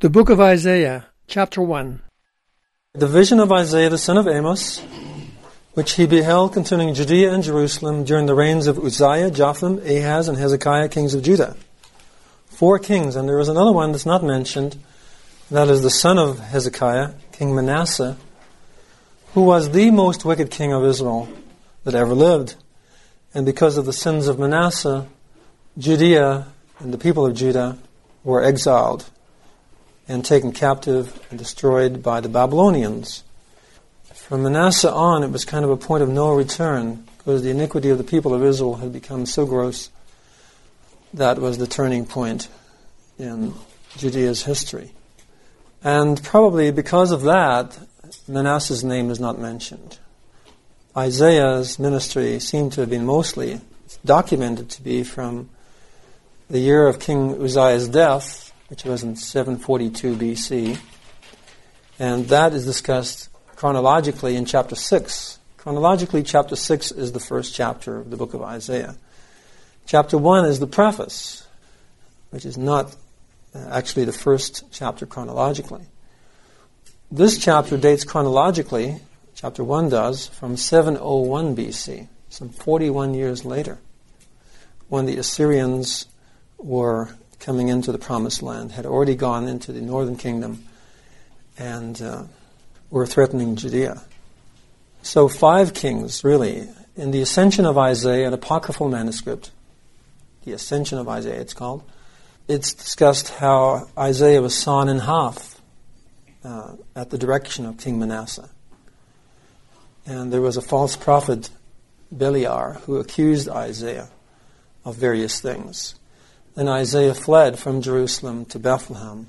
The Book of Isaiah, Chapter 1. The vision of Isaiah the son of Amos, which he beheld concerning Judea and Jerusalem during the reigns of Uzziah, Jotham, Ahaz, and Hezekiah, kings of Judah. Four kings, and there is another one that's not mentioned. That is the son of Hezekiah, King Manasseh, who was the most wicked king of Israel that ever lived. And because of the sins of Manasseh, Judea and the people of Judah were exiled and taken captive and destroyed by the Babylonians. From Manasseh on, it was kind of a point of no return because the iniquity of the people of Israel had become so gross that was the turning point in Judea's history. And probably because of that, Manasseh's name is not mentioned. Isaiah's ministry seemed to have been mostly documented to be from the year of King Uzziah's death which was in 742 BC. And that is discussed chronologically in chapter 6. Chronologically, chapter 6 is the first chapter of the book of Isaiah. Chapter 1 is the preface, which is not uh, actually the first chapter chronologically. This chapter dates chronologically, chapter 1 does, from 701 BC, some 41 years later, when the Assyrians were coming into the promised land, had already gone into the northern kingdom and uh, were threatening Judea. So, five kings, really. In the Ascension of Isaiah, an apocryphal manuscript, the Ascension of Isaiah, it's called, it's discussed how Isaiah was sawn in half uh, at the direction of King Manasseh. And there was a false prophet, Beliar, who accused Isaiah of various things. Then Isaiah fled from Jerusalem to Bethlehem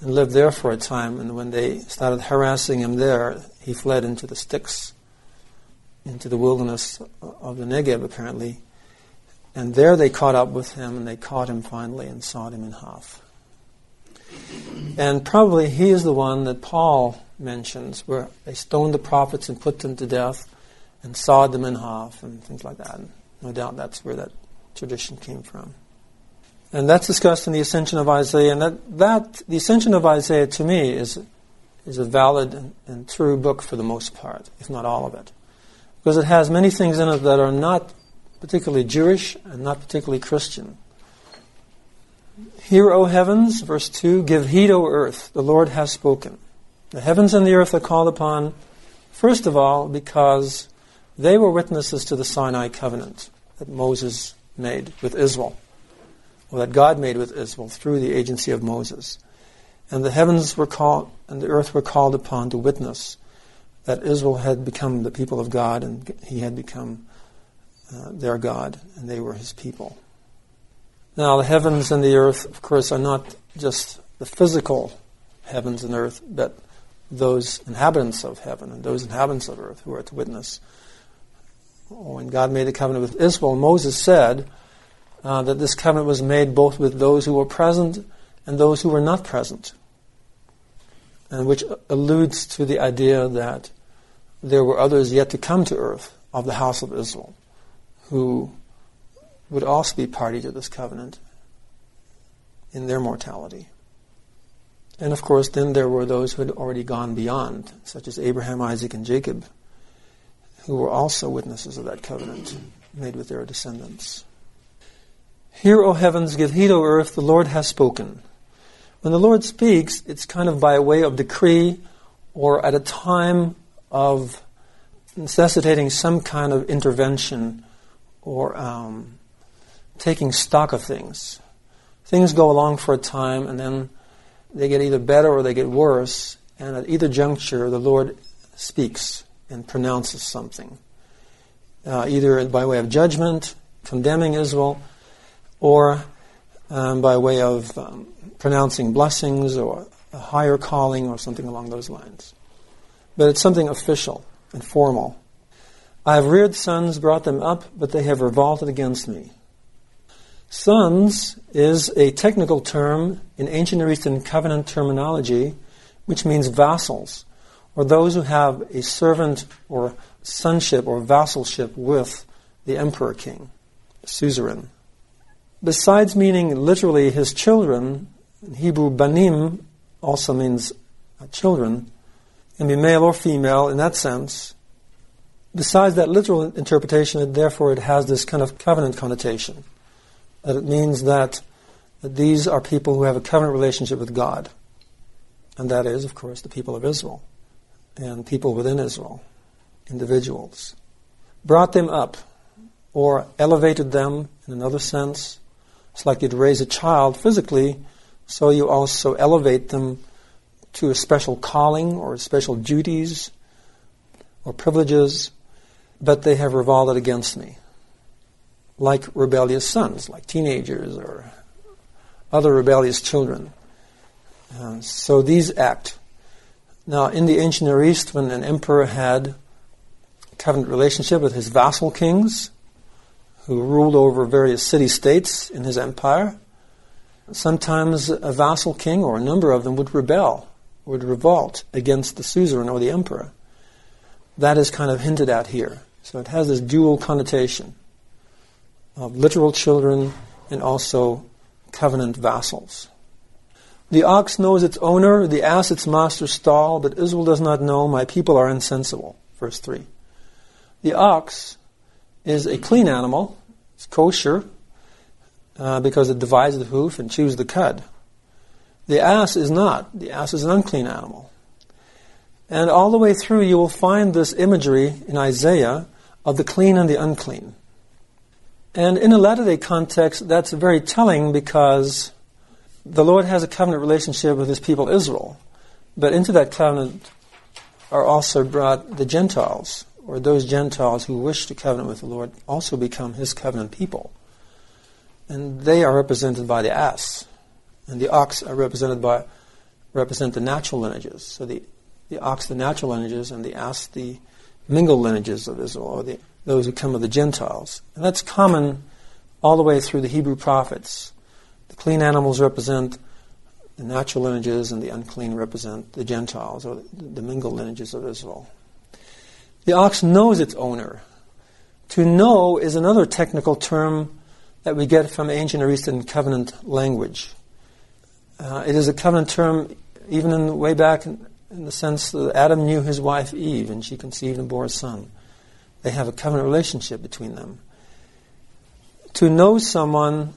and lived there for a time. And when they started harassing him there, he fled into the sticks, into the wilderness of the Negev, apparently. And there they caught up with him, and they caught him finally and sawed him in half. And probably he is the one that Paul mentions, where they stoned the prophets and put them to death and sawed them in half and things like that. And no doubt that's where that tradition came from. And that's discussed in the Ascension of Isaiah. And that, that the Ascension of Isaiah, to me, is, is a valid and, and true book for the most part, if not all of it. Because it has many things in it that are not particularly Jewish and not particularly Christian. Hear, O heavens, verse 2 Give heed, O earth, the Lord has spoken. The heavens and the earth are called upon, first of all, because they were witnesses to the Sinai covenant that Moses made with Israel that God made with Israel through the agency of Moses. And the heavens were called, and the earth were called upon to witness that Israel had become the people of God and he had become uh, their God and they were his people. Now, the heavens and the earth, of course, are not just the physical heavens and earth, but those inhabitants of heaven and those inhabitants of earth who are to witness. When God made the covenant with Israel, Moses said, uh, that this covenant was made both with those who were present and those who were not present. And which alludes to the idea that there were others yet to come to earth of the house of Israel who would also be party to this covenant in their mortality. And of course, then there were those who had already gone beyond, such as Abraham, Isaac, and Jacob, who were also witnesses of that covenant made with their descendants. Hear, O heavens, give heed, O earth, the Lord has spoken. When the Lord speaks, it's kind of by way of decree or at a time of necessitating some kind of intervention or um, taking stock of things. Things go along for a time and then they get either better or they get worse, and at either juncture, the Lord speaks and pronounces something, uh, either by way of judgment, condemning Israel or um, by way of um, pronouncing blessings or a higher calling or something along those lines. But it's something official and formal. I have reared sons, brought them up, but they have revolted against me. Sons is a technical term in ancient Near Eastern covenant terminology, which means vassals, or those who have a servant or sonship or vassalship with the emperor king, suzerain besides meaning literally his children, Hebrew banim also means children, can be male or female in that sense. Besides that literal interpretation, it, therefore it has this kind of covenant connotation. That it means that, that these are people who have a covenant relationship with God. And that is, of course, the people of Israel and people within Israel, individuals. Brought them up or elevated them in another sense. It's like you'd raise a child physically, so you also elevate them to a special calling or special duties or privileges, but they have revolted against me. Like rebellious sons, like teenagers or other rebellious children. Uh, so these act. Now, in the ancient Near East, when an emperor had a covenant relationship with his vassal kings, who ruled over various city states in his empire, sometimes a vassal king or a number of them would rebel, would revolt against the suzerain or the emperor. That is kind of hinted at here. So it has this dual connotation of literal children and also covenant vassals. The ox knows its owner, the ass its master's stall, but Israel does not know, my people are insensible. Verse 3. The ox is a clean animal, it's kosher, uh, because it divides the hoof and chews the cud. The ass is not. The ass is an unclean animal. And all the way through, you will find this imagery in Isaiah of the clean and the unclean. And in a latter day context, that's very telling because the Lord has a covenant relationship with his people Israel. But into that covenant are also brought the Gentiles, or those Gentiles who wish to covenant with the Lord also become his covenant people. And they are represented by the ass. And the ox are represented by represent the natural lineages. So the, the ox the natural lineages and the ass the mingled lineages of Israel, or the, those who come of the Gentiles. And that's common all the way through the Hebrew prophets. The clean animals represent the natural lineages, and the unclean represent the Gentiles, or the, the mingled lineages of Israel. The ox knows its owner. To know is another technical term that we get from ancient or Eastern covenant language. Uh, it is a covenant term even in way back in, in, the sense that Adam knew his wife Eve and she conceived and bore a son. They have a covenant relationship between them. To know someone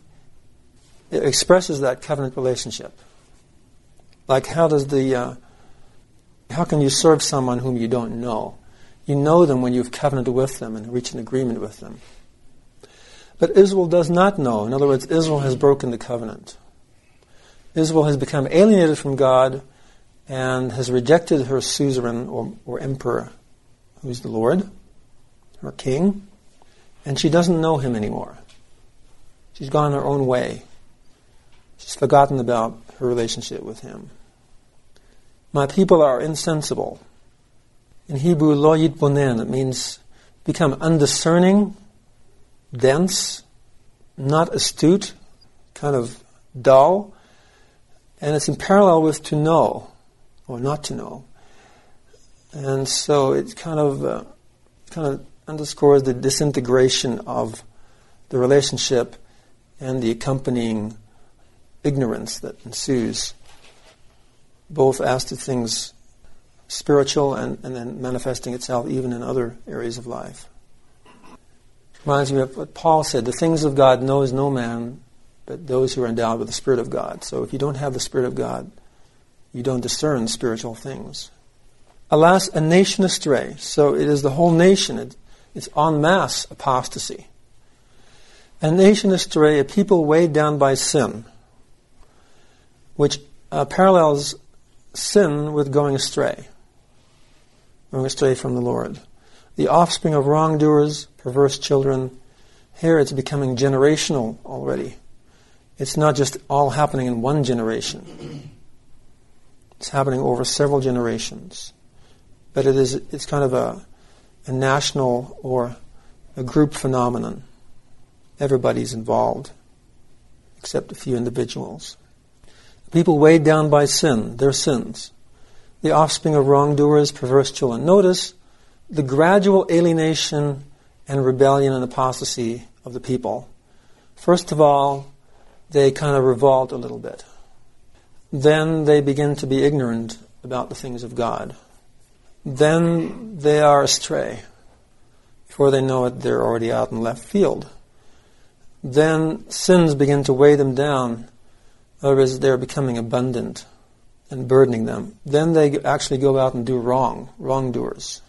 expresses that covenant relationship. Like how does the uh, how can you serve someone whom you don't know? You know them when you've covenanted with them and reached an agreement with them. But Israel does not know. In other words, Israel has broken the covenant. Israel has become alienated from God and has rejected her suzerain or, or emperor, who's the Lord, her king, and she doesn't know him anymore. She's gone her own way. She's forgotten about her relationship with him. My people are insensible. In Hebrew, lo yitbonen, it means become undiscerning, dense, not astute, kind of dull, and it's in parallel with to know, or not to know. And so it kind of, uh, kind of underscores the disintegration of the relationship and the accompanying ignorance that ensues, both as to things spiritual and, and then manifesting itself even in other areas of life. Reminds me of what Paul said the things of God knows no man but those who are endowed with the Spirit of God. So if you don't have the Spirit of God, you don't discern spiritual things. Alas, a nation astray. So it is the whole nation. It, it's en masse apostasy. A nation astray, a people weighed down by sin, which uh, parallels sin with going astray going astray from the Lord. The offspring of wrongdoers, perverse children, here it's becoming generational already. It's not just all happening in one generation. It's happening over several generations. But it is it's kind of a, a national or a group phenomenon. Everybody's involved, except a few individuals. People weighed down by sin, their sins the offspring of wrongdoers, perverse children. Notice the gradual alienation and rebellion and apostasy of the people. First of all, they kind of revolt a little bit. then they begin to be ignorant about the things of God. Then they are astray. Before they know it, they're already out in left field. Then sins begin to weigh them down. In other they're becoming abundant and burdening them. Then they actually go out and do wrong, wrongdoers.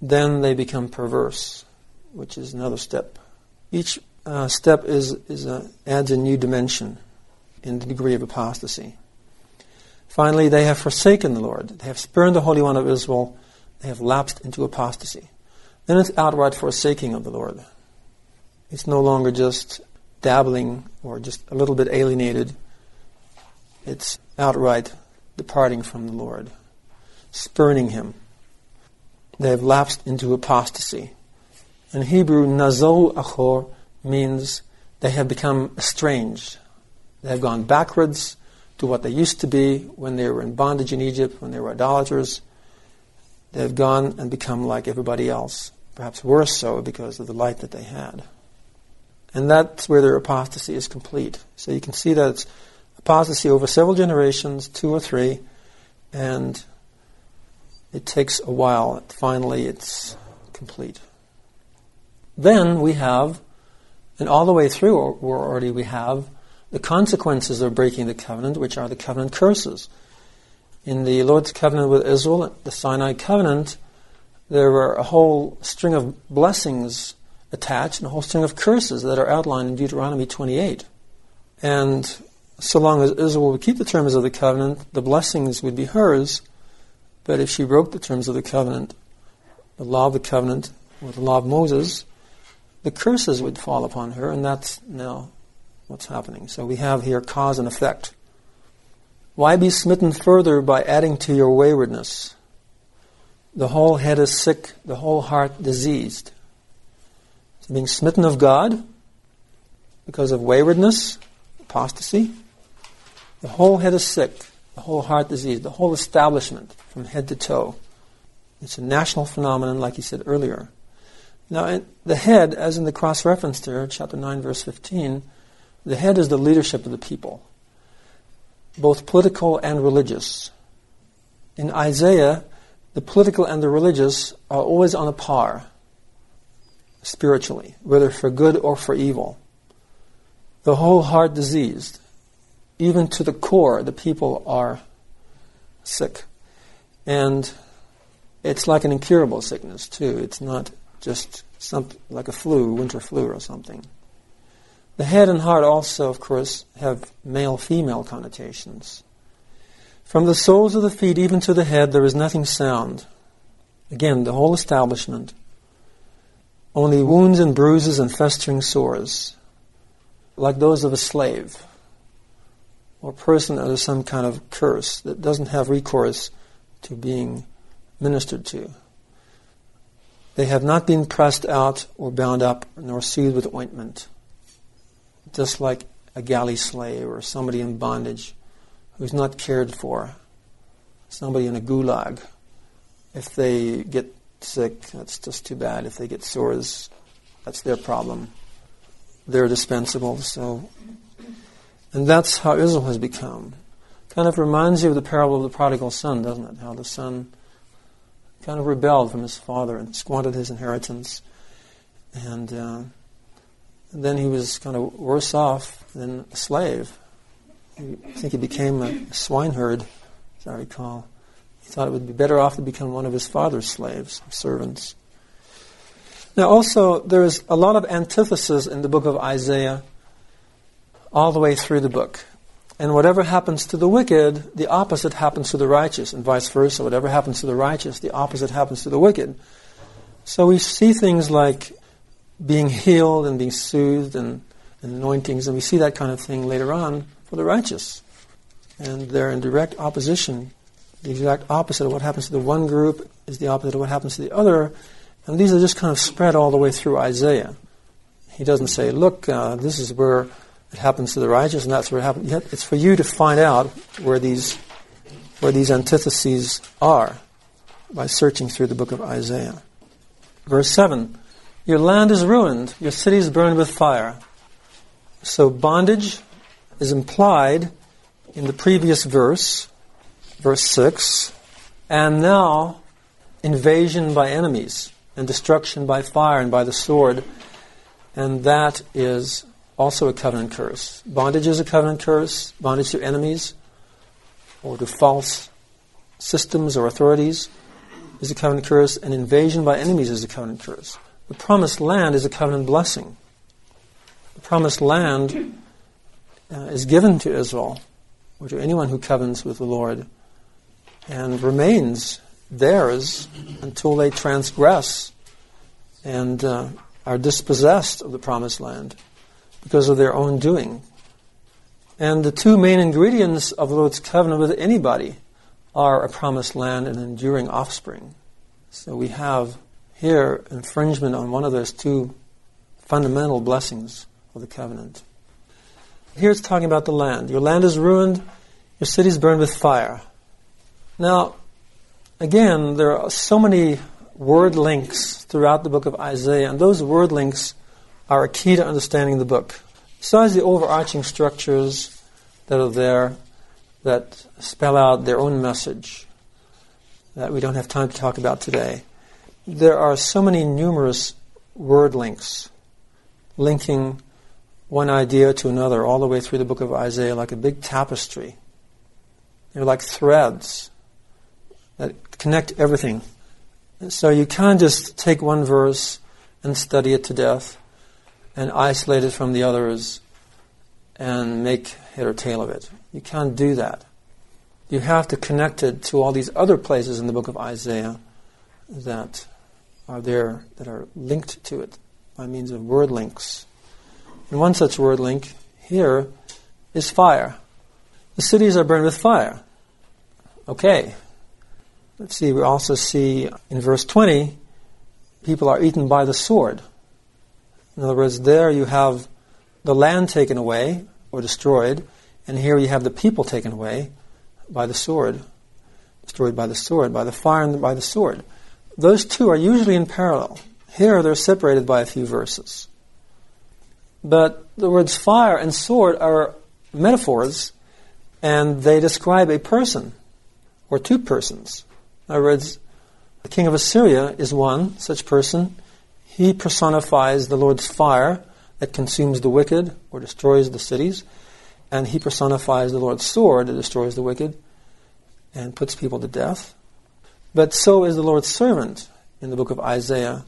Then they become perverse, which is another step. Each uh, step is, is a, adds a new dimension in the degree of apostasy. Finally, they have forsaken the Lord. They have spurned the Holy One of Israel. They have lapsed into apostasy. Then it's outright forsaking of the Lord. It's no longer just dabbling or just a little bit alienated. It's outright departing from the Lord, spurning Him. They have lapsed into apostasy. In Hebrew, nazol achor means they have become estranged. They have gone backwards to what they used to be when they were in bondage in Egypt, when they were idolaters. They have gone and become like everybody else, perhaps worse so because of the light that they had. And that's where their apostasy is complete. So you can see that it's apostasy over several generations, two or three, and it takes a while. Finally, it's complete. Then we have, and all the way through already we have, the consequences of breaking the covenant, which are the covenant curses. In the Lord's covenant with Israel, the Sinai covenant, there were a whole string of blessings attached and a whole string of curses that are outlined in Deuteronomy 28. And so long as Israel would keep the terms of the covenant, the blessings would be hers. But if she broke the terms of the covenant, the law of the covenant, or the law of Moses, the curses would fall upon her, and that's now what's happening. So we have here cause and effect. Why be smitten further by adding to your waywardness? The whole head is sick, the whole heart diseased. So being smitten of God because of waywardness, apostasy, the whole head is sick, the whole heart disease, the whole establishment from head to toe. It's a national phenomenon, like he said earlier. Now, the head, as in the cross reference there, chapter 9, verse 15, the head is the leadership of the people, both political and religious. In Isaiah, the political and the religious are always on a par, spiritually, whether for good or for evil. The whole heart diseased even to the core, the people are sick. And it's like an incurable sickness, too. It's not just something like a flu, winter flu or something. The head and heart also, of course, have male female connotations. From the soles of the feet even to the head, there is nothing sound. Again, the whole establishment. Only wounds and bruises and festering sores, like those of a slave or person under some kind of curse that doesn't have recourse to being ministered to. They have not been pressed out or bound up nor soothed with ointment, just like a galley slave or somebody in bondage who's not cared for, somebody in a gulag. If they get sick, that's just too bad. If they get sores, that's their problem. They're dispensable, so and that's how Israel has become. Kind of reminds you of the parable of the prodigal son, doesn't it? How the son kind of rebelled from his father and squandered his inheritance. And, uh, then he was kind of worse off than a slave. I think he became a swineherd, as I recall. He thought it would be better off to become one of his father's slaves, servants. Now, also, there's a lot of antithesis in the book of Isaiah all the way through the book. And whatever happens to the wicked, the opposite happens to the righteous, and vice versa. Whatever happens to the righteous, the opposite happens to the wicked. So we see things like being healed and being soothed and, and anointings, and we see that kind of thing later on for the righteous. And they're in direct opposition. The exact opposite of what happens to the one group is the opposite of what happens to the other. And these are just kind of spread all the way through Isaiah. He doesn't say, look, uh, this is where it happens to the righteous, and that's where it happens. It's for you to find out where these where these antitheses are by searching through the book of Isaiah. Verse seven: Your land is ruined; your cities burned with fire. So bondage is implied in the previous verse, verse 6, and now invasion by enemies and destruction by fire and by the sword. And that is also a covenant curse. Bondage is a covenant curse, bondage to enemies or to false systems or authorities is a covenant curse, and invasion by enemies is a covenant curse. The promised land is a covenant blessing. The promised land uh, is given to Israel or to anyone who covenants with the Lord and remains theirs until they transgress and uh, are dispossessed of the promised land because of their own doing. And the two main ingredients of the Lord's covenant with anybody are a promised land and enduring offspring. So we have here infringement on one of those two fundamental blessings of the covenant. Here it's talking about the land. Your land is ruined, your city is burned with fire. Now, again, there are so many word links throughout the book of Isaiah, and those word links are a key to understanding the book. Besides the overarching structures that are there that spell out their own message that we don't have time to talk about today, there are so many numerous word links linking one idea to another all the way through the book of Isaiah like a big tapestry. They're like threads that connect everything. So you can't just take one verse and study it to death and isolate it from the others and make head or tail of it. You can't do that. You have to connect it to all these other places in the book of Isaiah that are there, that are linked to it by means of word links. And one such word link here is fire. The cities are burned with fire. Okay, Let's see, we also see in verse 20, people are eaten by the sword. In other words, there you have the land taken away or destroyed, and here you have the people taken away by the sword, destroyed by the sword, by the fire and by the sword. Those two are usually in parallel. Here they're separated by a few verses. But the words fire and sword are metaphors, and they describe a person or two persons. In other words, the king of Assyria is one such person. He personifies the Lord's fire that consumes the wicked or destroys the cities, and he personifies the Lord's sword that destroys the wicked and puts people to death. But so is the Lord's servant in the book of Isaiah.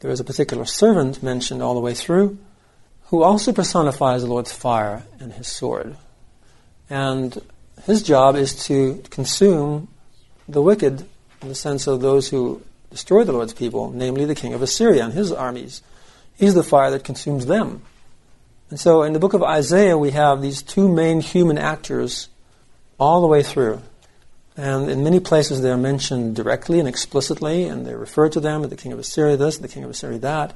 There is a particular servant mentioned all the way through who also personifies the Lord's fire and his sword. And his job is to consume the wicked in the sense of those who destroy the Lord's people, namely the king of Assyria and his armies. He's the fire that consumes them. And so in the book of Isaiah, we have these two main human actors all the way through. And in many places they're mentioned directly and explicitly, and they refer to them as the king of Assyria this, the king of Assyria that,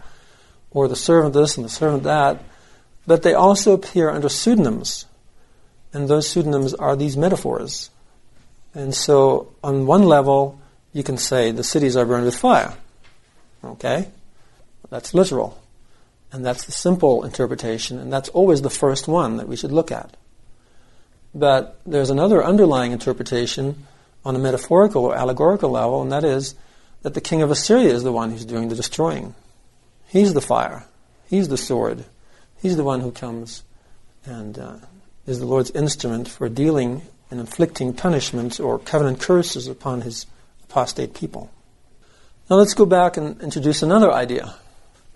or the servant this and the servant that. But they also appear under pseudonyms. And those pseudonyms are these metaphors. And so, on one level, you can say the cities are burned with fire. Okay? That's literal. And that's the simple interpretation, and that's always the first one that we should look at. But there's another underlying interpretation on a metaphorical or allegorical level, and that is that the king of Assyria is the one who's doing the destroying. He's the fire. He's the sword. He's the one who comes and uh, is the Lord's instrument for dealing and inflicting punishments or covenant curses upon his apostate people. Now let's go back and introduce another idea.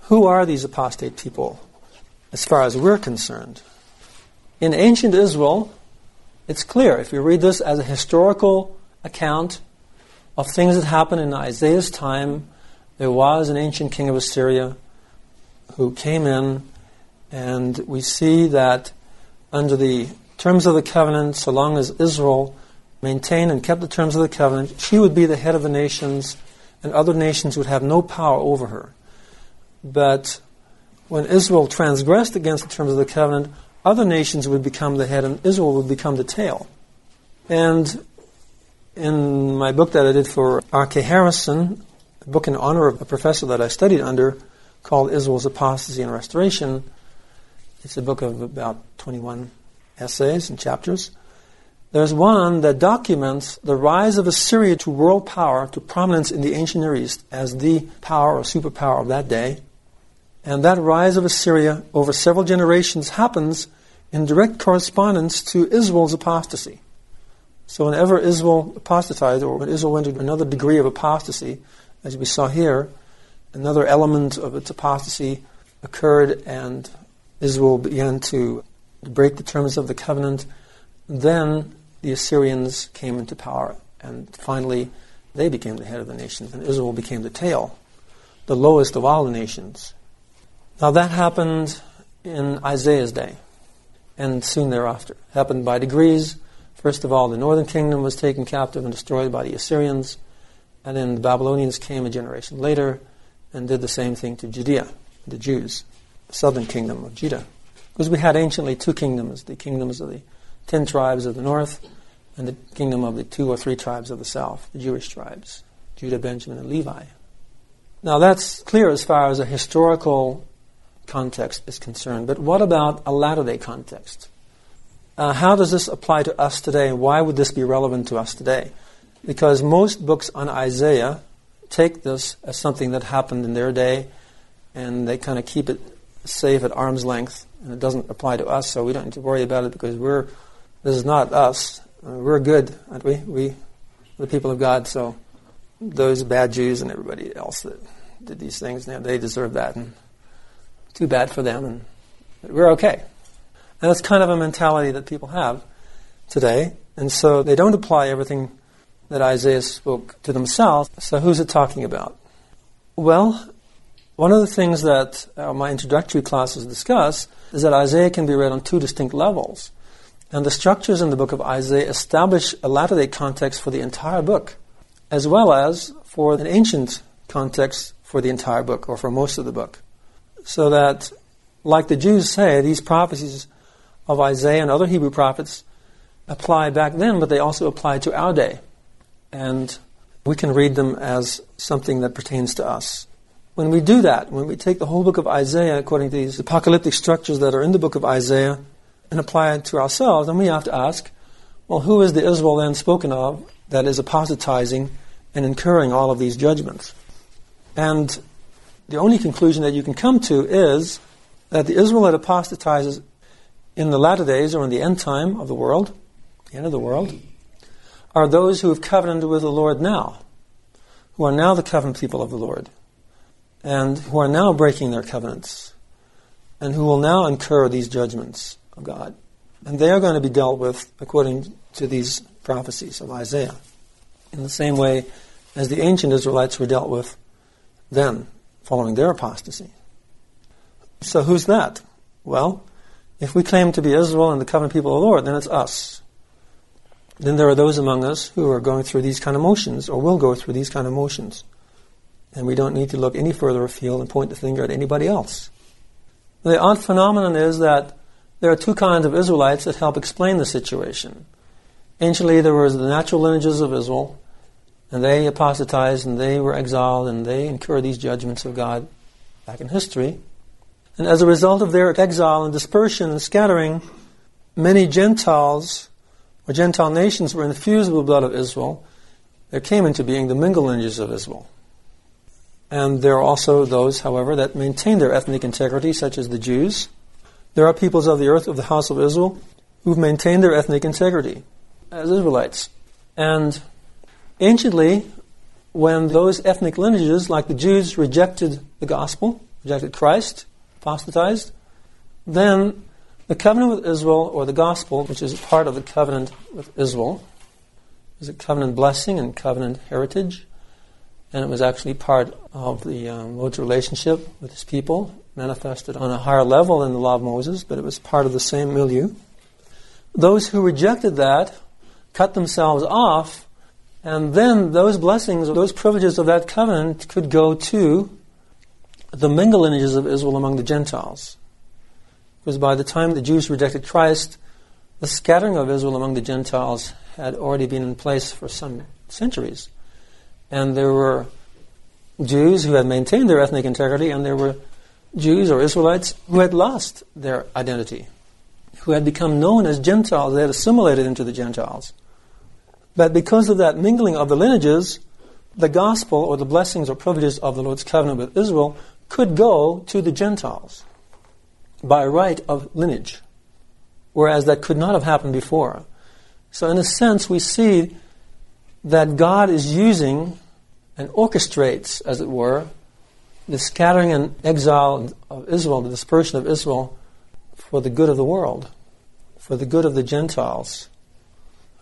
Who are these apostate people as far as we're concerned? In ancient Israel, it's clear. If you read this as a historical account of things that happened in Isaiah's time, there was an ancient king of Assyria who came in, and we see that under the terms of the covenant, so long as Israel maintained and kept the terms of the covenant, she would be the head of the nations, and other nations would have no power over her. But when Israel transgressed against the terms of the covenant, other nations would become the head, and Israel would become the tail. And in my book that I did for R.K. Harrison, a book in honor of a professor that I studied under called Israel's Apostasy and Restoration, it's a book of about 21 essays and chapters. There's one that documents the rise of Assyria to world power, to prominence in the ancient Near East as the power or superpower of that day. And that rise of Assyria over several generations happens in direct correspondence to Israel's apostasy. So whenever Israel apostatized, or when Israel went to another degree of apostasy, as we saw here, another element of its apostasy occurred and Israel began to break the terms of the covenant, then the Assyrians came into power, and finally they became the head of the nations, and Israel became the tail, the lowest of all the nations. Now that happened in Isaiah's day, and soon thereafter. It happened by degrees. First of all, the northern kingdom was taken captive and destroyed by the Assyrians, and then the Babylonians came a generation later and did the same thing to Judea, the Jews, the southern kingdom of Judah. Because we had anciently two kingdoms, the kingdoms of the ten tribes of the north and the kingdom of the two or three tribes of the south, the Jewish tribes, Judah, Benjamin, and Levi. Now that's clear as far as a historical context is concerned, but what about a latter day context? Uh, how does this apply to us today, and why would this be relevant to us today? Because most books on Isaiah take this as something that happened in their day, and they kind of keep it safe at arm's length, and it doesn't apply to us, so we don't need to worry about it because we're this is not us. Uh, we're good, aren't we? We, the people of God. So those bad Jews and everybody else that did these things, they deserve that, and too bad for them. And we're okay. And that's kind of a mentality that people have today, and so they don't apply everything that Isaiah spoke to themselves. So who's it talking about? Well, one of the things that uh, my introductory classes discuss is that Isaiah can be read on two distinct levels. And the structures in the book of Isaiah establish a latter day context for the entire book, as well as for an ancient context for the entire book, or for most of the book. So that, like the Jews say, these prophecies of Isaiah and other Hebrew prophets apply back then, but they also apply to our day. And we can read them as something that pertains to us. When we do that, when we take the whole book of Isaiah according to these apocalyptic structures that are in the book of Isaiah, and apply it to ourselves, then we have to ask, well, who is the Israel then spoken of that is apostatizing and incurring all of these judgments? And the only conclusion that you can come to is that the Israel that apostatizes in the latter days or in the end time of the world, the end of the world, are those who have covenanted with the Lord now, who are now the covenant people of the Lord, and who are now breaking their covenants, and who will now incur these judgments of God. And they are going to be dealt with according to these prophecies of Isaiah, in the same way as the ancient Israelites were dealt with then, following their apostasy. So who's that? Well, if we claim to be Israel and the covenant people of the Lord, then it's us. Then there are those among us who are going through these kind of motions, or will go through these kind of motions. And we don't need to look any further afield and point the finger at anybody else. The odd phenomenon is that there are two kinds of Israelites that help explain the situation. Anciently, there was the natural lineages of Israel, and they apostatized and they were exiled and they incurred these judgments of God back in history. And as a result of their exile and dispersion and scattering, many Gentiles or Gentile nations were infused with the blood of Israel. There came into being the mingled lineages of Israel. And there are also those, however, that maintain their ethnic integrity, such as the Jews, there are peoples of the earth of the house of Israel who've maintained their ethnic integrity as Israelites. And anciently, when those ethnic lineages, like the Jews, rejected the gospel, rejected Christ, apostatized, then the covenant with Israel, or the gospel, which is part of the covenant with Israel, is a covenant blessing and covenant heritage, and it was actually part of the um, Lord's relationship with his people manifested on a higher level than the law of Moses, but it was part of the same milieu. Those who rejected that cut themselves off, and then those blessings, those privileges of that covenant could go to the mingled lineages of Israel among the Gentiles. Because by the time the Jews rejected Christ, the scattering of Israel among the Gentiles had already been in place for some centuries. And there were Jews who had maintained their ethnic integrity, and there were Jews or Israelites who had lost their identity, who had become known as Gentiles. They had assimilated into the Gentiles. But because of that mingling of the lineages, the gospel or the blessings or privileges of the Lord's covenant with Israel could go to the Gentiles by right of lineage, whereas that could not have happened before. So, in a sense, we see that God is using and orchestrates, as it were, the scattering and exile of Israel, the dispersion of Israel, for the good of the world, for the good of the Gentiles,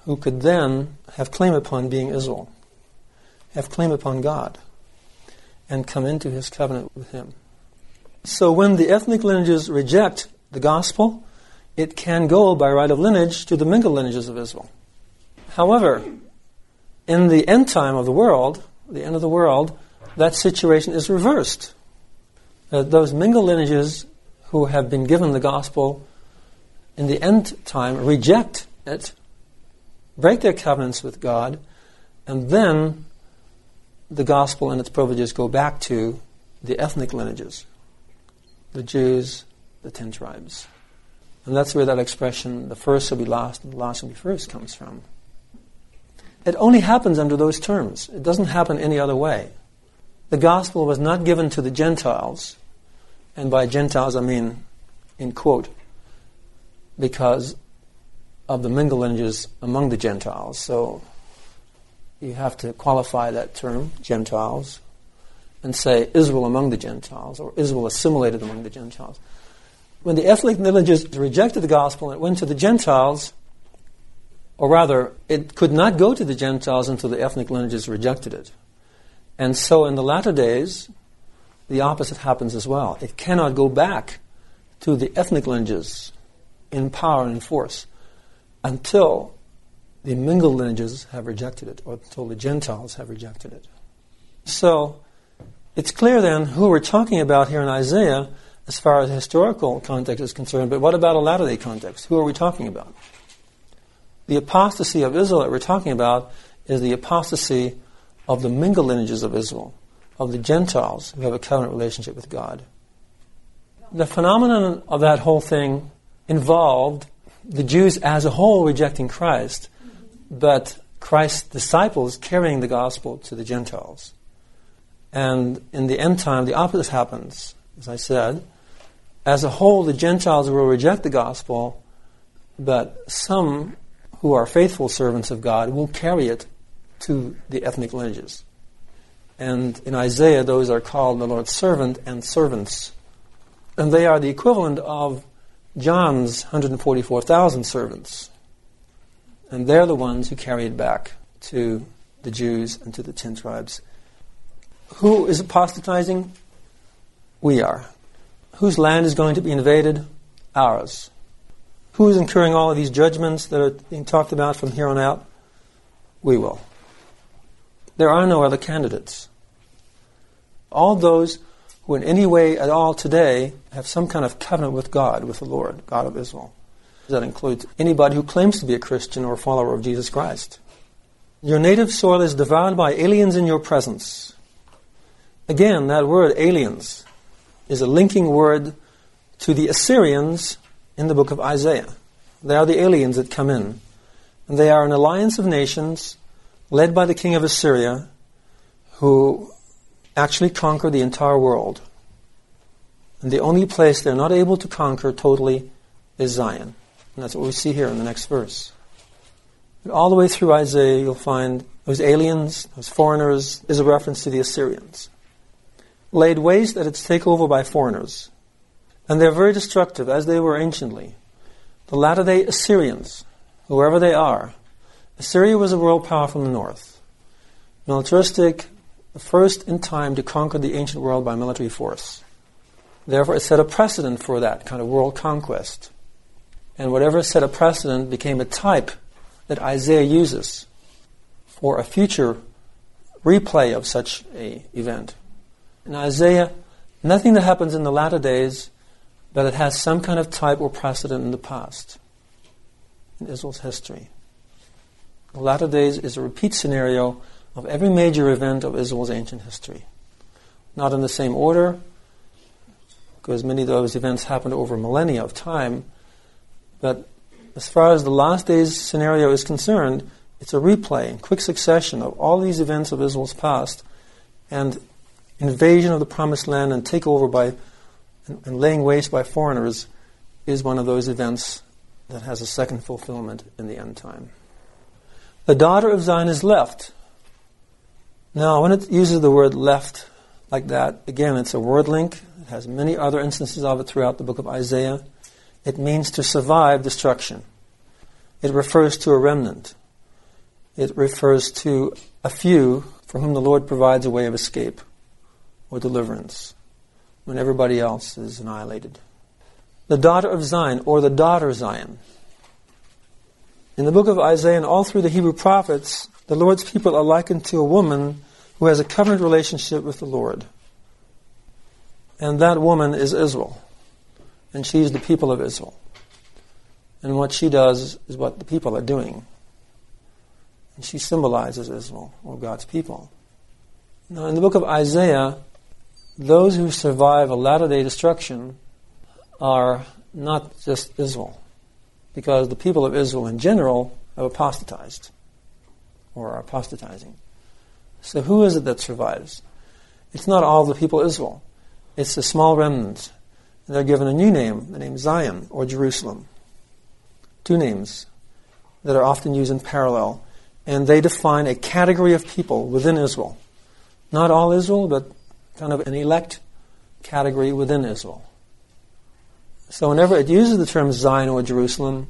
who could then have claim upon being Israel, have claim upon God, and come into his covenant with him. So when the ethnic lineages reject the gospel, it can go by right of lineage to the mingled lineages of Israel. However, in the end time of the world, the end of the world, that situation is reversed. Uh, those mingled lineages who have been given the gospel in the end time reject it, break their covenants with God, and then the gospel and its privileges go back to the ethnic lineages the Jews, the ten tribes. And that's where that expression, the first will be last and the last will be first, comes from. It only happens under those terms. It doesn't happen any other way. The gospel was not given to the Gentiles, and by Gentiles I mean in quote, because of the mingle lineages among the Gentiles. So you have to qualify that term, Gentiles, and say Israel among the Gentiles, or Israel assimilated among the Gentiles. When the ethnic lineages rejected the gospel and it went to the Gentiles, or rather, it could not go to the Gentiles until the ethnic lineages rejected it. And so in the latter days, the opposite happens as well. It cannot go back to the ethnic lineages in power and in force until the mingled lineages have rejected it, or until the Gentiles have rejected it. So it's clear then who we're talking about here in Isaiah as far as historical context is concerned, but what about a latter day context? Who are we talking about? The apostasy of Israel that we're talking about is the apostasy of the mingled lineages of Israel, of the Gentiles who have a covenant relationship with God. The phenomenon of that whole thing involved the Jews as a whole rejecting Christ, but Christ's disciples carrying the gospel to the Gentiles. And in the end time, the opposite happens, as I said. As a whole, the Gentiles will reject the gospel, but some who are faithful servants of God will carry it to the ethnic lineages. And in Isaiah, those are called the Lord's servant and servants. And they are the equivalent of John's 144,000 servants. And they're the ones who carry it back to the Jews and to the ten tribes. Who is apostatizing? We are. Whose land is going to be invaded? Ours. Who is incurring all of these judgments that are being talked about from here on out? We will. There are no other candidates. All those who, in any way at all today, have some kind of covenant with God, with the Lord, God of Israel. That includes anybody who claims to be a Christian or a follower of Jesus Christ. Your native soil is devoured by aliens in your presence. Again, that word aliens is a linking word to the Assyrians in the book of Isaiah. They are the aliens that come in. And they are an alliance of nations led by the king of Assyria who actually conquer the entire world. And the only place they're not able to conquer totally is Zion. And that's what we see here in the next verse. And all the way through Isaiah, you'll find those aliens, those foreigners, is a reference to the Assyrians. Laid waste at its takeover by foreigners. And they're very destructive, as they were anciently. The latter day Assyrians, whoever they are, Assyria was a world power from the north. Militaristic, the first in time to conquer the ancient world by military force. Therefore, it set a precedent for that kind of world conquest. And whatever set a precedent became a type that Isaiah uses for a future replay of such a event. In Isaiah, nothing that happens in the latter days that it has some kind of type or precedent in the past, in Israel's history. The latter days is a repeat scenario of every major event of Israel's ancient history. Not in the same order, because many of those events happened over millennia of time, But as far as the last days scenario is concerned, it's a replay in quick succession of all these events of Israel's past and invasion of the promised land and takeover by and, and laying waste by foreigners is one of those events that has a second fulfillment in the end time. The daughter of Zion is left. Now, when it uses the word left like that, again, it's a word link. It has many other instances of it throughout the book of Isaiah. It means to survive destruction. It refers to a remnant. It refers to a few for whom the Lord provides a way of escape or deliverance when everybody else is annihilated. The daughter of Zion, or the daughter Zion. In the book of Isaiah and all through the Hebrew prophets, the Lord's people are likened to a woman who has a covenant relationship with the Lord. And that woman is Israel. And she's the people of Israel. And what she does is what the people are doing. And she symbolizes Israel, or God's people. Now, in the book of Isaiah, those who survive a latter day destruction are not just Israel, because the people of Israel in general have apostatized, or are apostatizing. So, who is it that survives? It's not all the people of Israel, it's a small remnant. They're given a new name, the name Zion or Jerusalem. Two names that are often used in parallel and they define a category of people within Israel. Not all Israel, but kind of an elect category within Israel. So whenever it uses the term Zion or Jerusalem,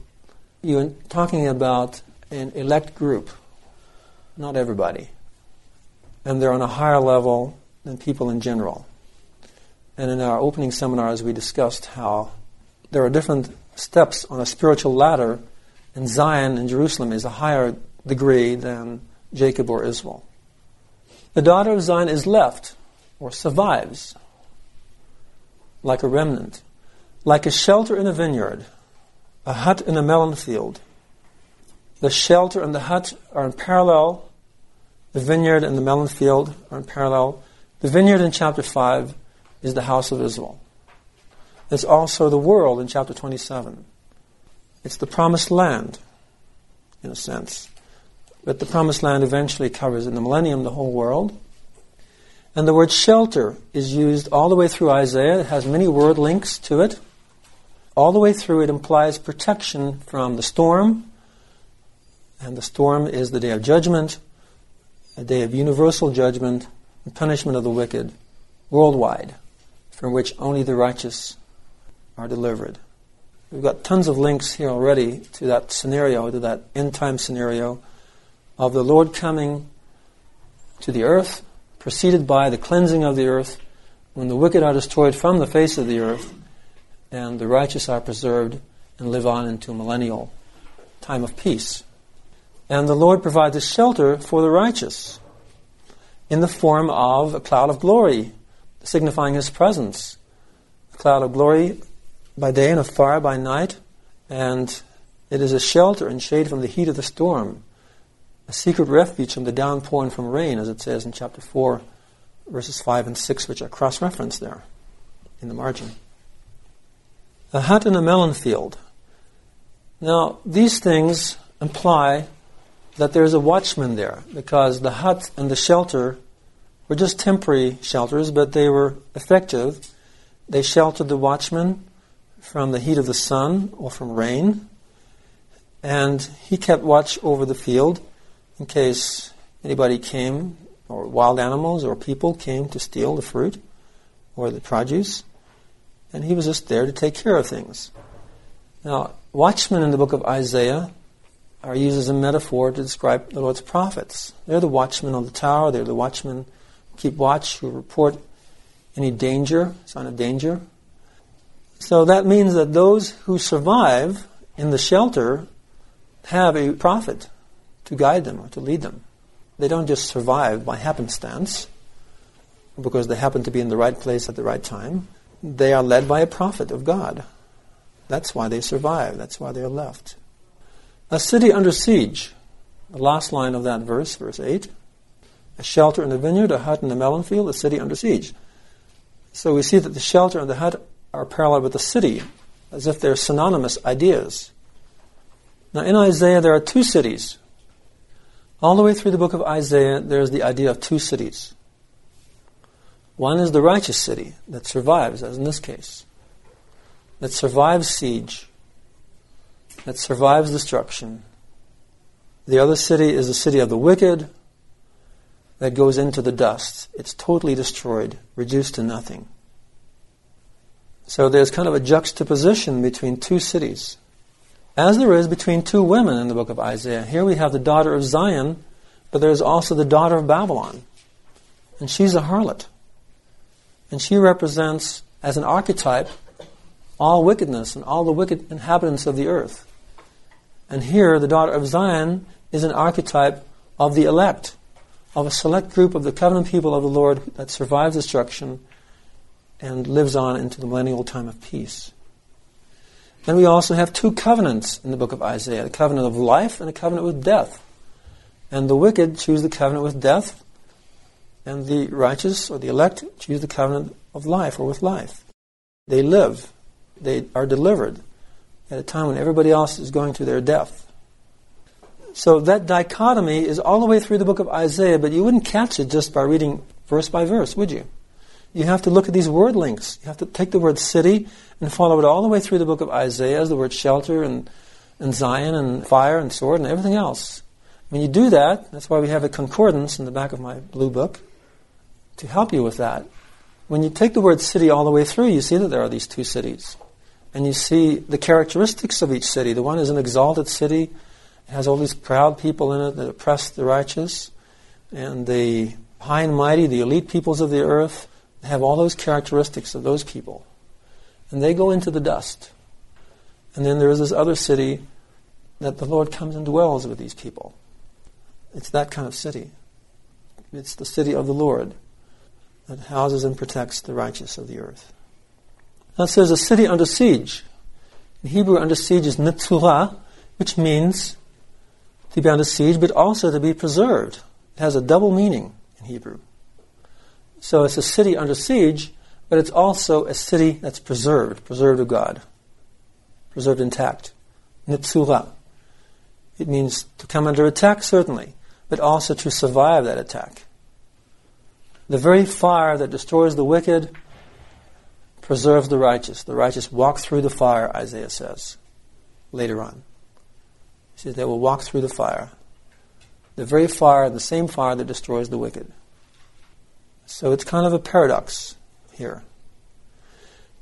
you're talking about an elect group, not everybody. And they're on a higher level than people in general. And in our opening seminars, we discussed how there are different steps on a spiritual ladder, and Zion and Jerusalem is a higher degree than Jacob or Israel. The daughter of Zion is left or survives like a remnant, like a shelter in a vineyard, a hut in a melon field. The shelter and the hut are in parallel. The vineyard and the melon field are in parallel. The vineyard in chapter 5 is the house of Israel. It's also the world in chapter 27. It's the promised land, in a sense. But the promised land eventually covers in the millennium the whole world. And the word shelter is used all the way through Isaiah. It has many word links to it. All the way through, it implies protection from the storm. And the storm is the day of judgment, a day of universal judgment and punishment of the wicked worldwide, from which only the righteous are delivered. We've got tons of links here already to that scenario, to that end time scenario of the Lord coming to the earth, preceded by the cleansing of the earth, when the wicked are destroyed from the face of the earth, and the righteous are preserved and live on into a millennial time of peace. And the Lord provides a shelter for the righteous in the form of a cloud of glory, signifying His presence. A cloud of glory by day and a fire by night, and it is a shelter and shade from the heat of the storm a secret refuge from the downpour and from rain, as it says in chapter 4, verses 5 and 6, which are cross referenced there in the margin. A hut in a melon field. Now, these things imply that there's a watchman there, because the hut and the shelter were just temporary shelters, but they were effective. They sheltered the watchman from the heat of the sun or from rain, and he kept watch over the field in case anybody came, or wild animals or people came to steal the fruit or the produce. And he was just there to take care of things. Now, watchmen in the book of Isaiah are used as a metaphor to describe the Lord's prophets. They're the watchmen on the tower, they're the watchmen who keep watch, who report any danger, sign of danger. So that means that those who survive in the shelter have a prophet to guide them or to lead them. They don't just survive by happenstance because they happen to be in the right place at the right time. They are led by a prophet of God. That's why they survive. That's why they are left. A city under siege. The last line of that verse, verse 8. A shelter in the vineyard, a hut in the melon field, a city under siege. So we see that the shelter and the hut are parallel with the city, as if they're synonymous ideas. Now, in Isaiah, there are two cities. All the way through the book of Isaiah, there's the idea of two cities. One is the righteous city that survives, as in this case, that survives siege, that survives destruction. The other city is the city of the wicked that goes into the dust. It's totally destroyed, reduced to nothing. So there's kind of a juxtaposition between two cities, as there is between two women in the book of Isaiah. Here we have the daughter of Zion, but there's also the daughter of Babylon. And she's a harlot. And she represents, as an archetype, all wickedness and all the wicked inhabitants of the earth. And here, the daughter of Zion is an archetype of the elect, of a select group of the covenant people of the Lord that survives destruction and lives on into the millennial time of peace. Then we also have two covenants in the book of Isaiah the covenant of life and a covenant with death. And the wicked choose the covenant with death, and the righteous or the elect choose the covenant of life or with life. They live, they are delivered at a time when everybody else is going to their death. So that dichotomy is all the way through the book of Isaiah, but you wouldn't catch it just by reading verse by verse, would you? You have to look at these word links. You have to take the word city and follow it all the way through the book of Isaiah as the word shelter and, and Zion and fire and sword and everything else. When you do that, that's why we have a concordance in the back of my blue book to help you with that. When you take the word city all the way through, you see that there are these two cities. And you see the characteristics of each city. The one is an exalted city, it has all these proud people in it that oppress the righteous. And the high and mighty, the elite peoples of the earth, have all those characteristics of those people. And they go into the dust. And then there is this other city that the Lord comes and dwells with these people. It's that kind of city. It's the city of the Lord that houses and protects the righteous of the earth. It says a city under siege. In Hebrew, under siege is netzurah, which means to be under siege, but also to be preserved. It has a double meaning in Hebrew. So it's a city under siege, but it's also a city that's preserved, preserved of God, preserved intact. Netzurah. It means to come under attack, certainly, but also to survive that attack. The very fire that destroys the wicked preserves the righteous. The righteous walk through the fire, Isaiah says later on. He says they will walk through the fire. The very fire, the same fire that destroys the wicked. So it's kind of a paradox here.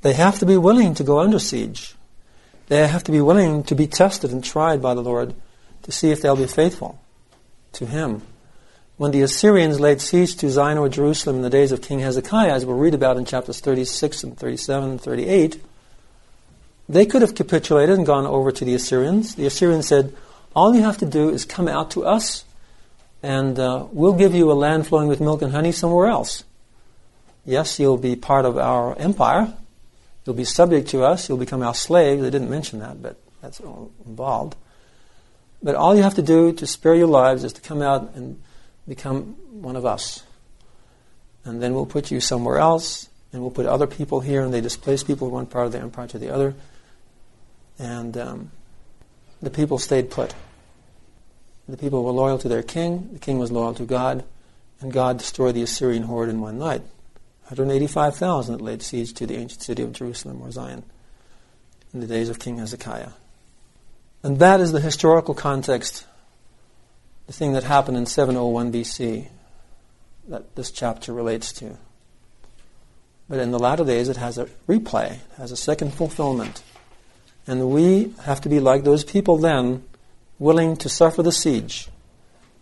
They have to be willing to go under siege. They have to be willing to be tested and tried by the Lord to see if they'll be faithful to Him. When the Assyrians laid siege to Zion or Jerusalem in the days of King Hezekiah, as we'll read about in chapters 36 and 37 and 38, they could have capitulated and gone over to the Assyrians. The Assyrians said, All you have to do is come out to us, and uh, we'll give you a land flowing with milk and honey somewhere else. Yes, you'll be part of our empire. You'll be subject to us. You'll become our slave. They didn't mention that, but that's involved. But all you have to do to spare your lives is to come out and become one of us. And then we'll put you somewhere else, and we'll put other people here, and they displace people from one part of the empire to the other. And um, the people stayed put. The people were loyal to their king, the king was loyal to God, and God destroyed the Assyrian horde in one night. 185,000 that laid siege to the ancient city of Jerusalem or Zion in the days of King Hezekiah. And that is the historical context, the thing that happened in 701 BC that this chapter relates to. But in the latter days, it has a replay, it has a second fulfillment. And we have to be like those people then, willing to suffer the siege,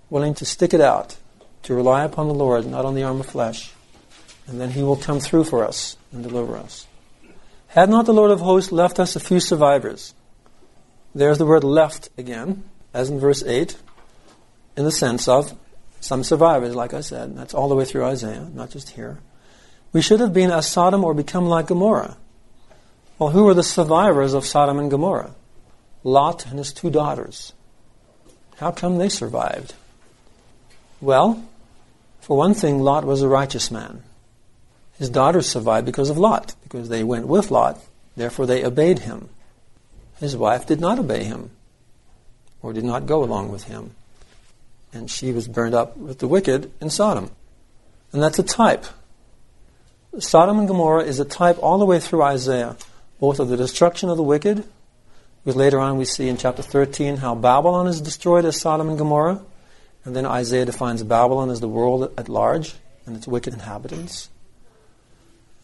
willing to stick it out, to rely upon the Lord, not on the arm of flesh. And then He will come through for us and deliver us. Had not the Lord of hosts left us a few survivors, there's the word left again, as in verse 8, in the sense of some survivors, like I said. That's all the way through Isaiah, not just here. We should have been as Sodom or become like Gomorrah. Well, who were the survivors of Sodom and Gomorrah? Lot and his two daughters. How come they survived? Well, for one thing, Lot was a righteous man. His daughters survived because of Lot, because they went with Lot, therefore they obeyed him. His wife did not obey him. or did not go along with him. And she was burned up with the wicked in Sodom. And that's a type. Sodom and Gomorrah is a type all the way through Isaiah, both of the destruction of the wicked, because later on we see in chapter 13 how Babylon is destroyed as Sodom and Gomorrah, and then Isaiah defines Babylon as the world at large and its wicked inhabitants.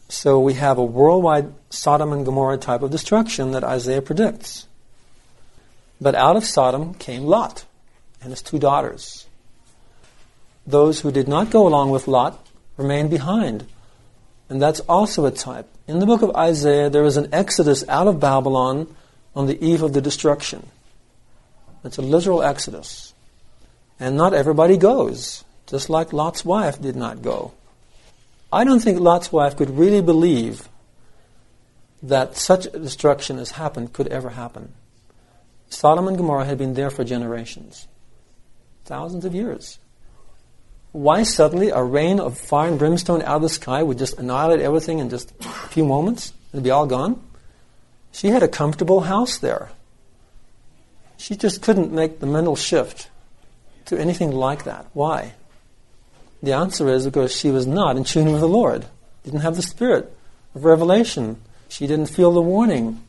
So we have a worldwide Sodom and Gomorrah type of destruction that Isaiah predicts. But out of Sodom came Lot and his two daughters. Those who did not go along with Lot remained behind. And that's also a type. In the book of Isaiah, there is an exodus out of Babylon on the eve of the destruction. It's a literal exodus. And not everybody goes, just like Lot's wife did not go. I don't think Lot's wife could really believe that such destruction as happened could ever happen. Sodom and Gomorrah had been there for generations, thousands of years. Why suddenly a rain of fire and brimstone out of the sky would just annihilate everything in just a few moments It'd be all gone? She had a comfortable house there. She just couldn't make the mental shift to anything like that. Why? The answer is because she was not in tune with the Lord, didn't have the spirit of revelation. She didn't feel the warning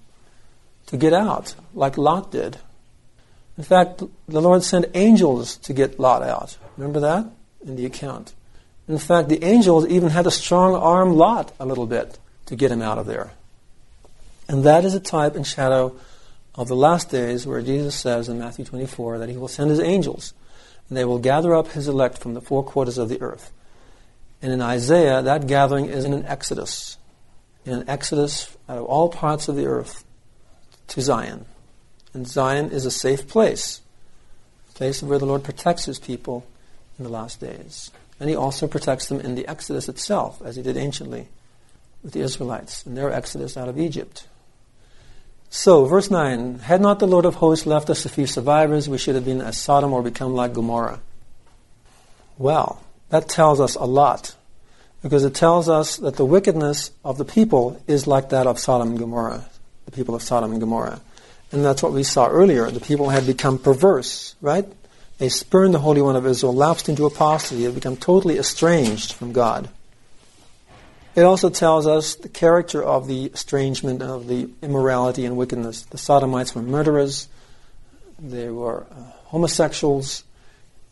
to get out like Lot did. In fact, the Lord sent angels to get Lot out. Remember that in the account? In fact, the angels even had to strong arm Lot a little bit to get him out of there. And that is a type and shadow of the last days where Jesus says in Matthew 24 that he will send his angels and they will gather up his elect from the four quarters of the earth. And in Isaiah, that gathering is in an exodus. In an exodus out of all parts of the earth to Zion. And Zion is a safe place, a place where the Lord protects his people in the last days. And he also protects them in the exodus itself, as he did anciently with the Israelites in their exodus out of Egypt. So, verse 9 Had not the Lord of hosts left us a few survivors, we should have been as Sodom or become like Gomorrah. Well, that tells us a lot, because it tells us that the wickedness of the people is like that of Sodom and Gomorrah, the people of Sodom and Gomorrah. And that's what we saw earlier. The people had become perverse, right? They spurned the Holy One of Israel, lapsed into apostasy, had become totally estranged from God. It also tells us the character of the estrangement of the immorality and wickedness. The Sodomites were murderers, they were uh, homosexuals,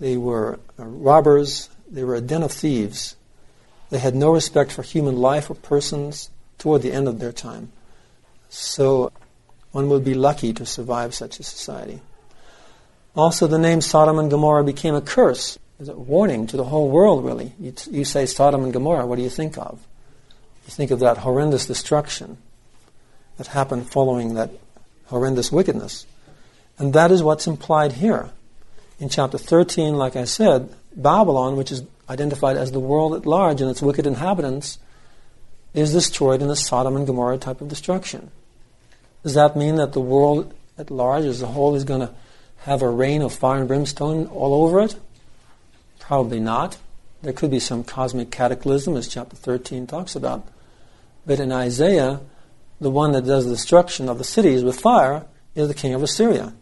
they were uh, robbers, they were a den of thieves. They had no respect for human life or persons toward the end of their time. So one would be lucky to survive such a society. Also, the name Sodom and Gomorrah became a curse, a warning to the whole world, really. You, t- you say Sodom and Gomorrah, what do you think of? You think of that horrendous destruction that happened following that horrendous wickedness. And that is what's implied here. In chapter 13, like I said, Babylon, which is identified as the world at large and its wicked inhabitants, is destroyed in a Sodom and Gomorrah type of destruction. Does that mean that the world at large as a whole is going to have a rain of fire and brimstone all over it? Probably not. There could be some cosmic cataclysm, as chapter 13 talks about. But in Isaiah, the one that does the destruction of the cities with fire is the king of Assyria.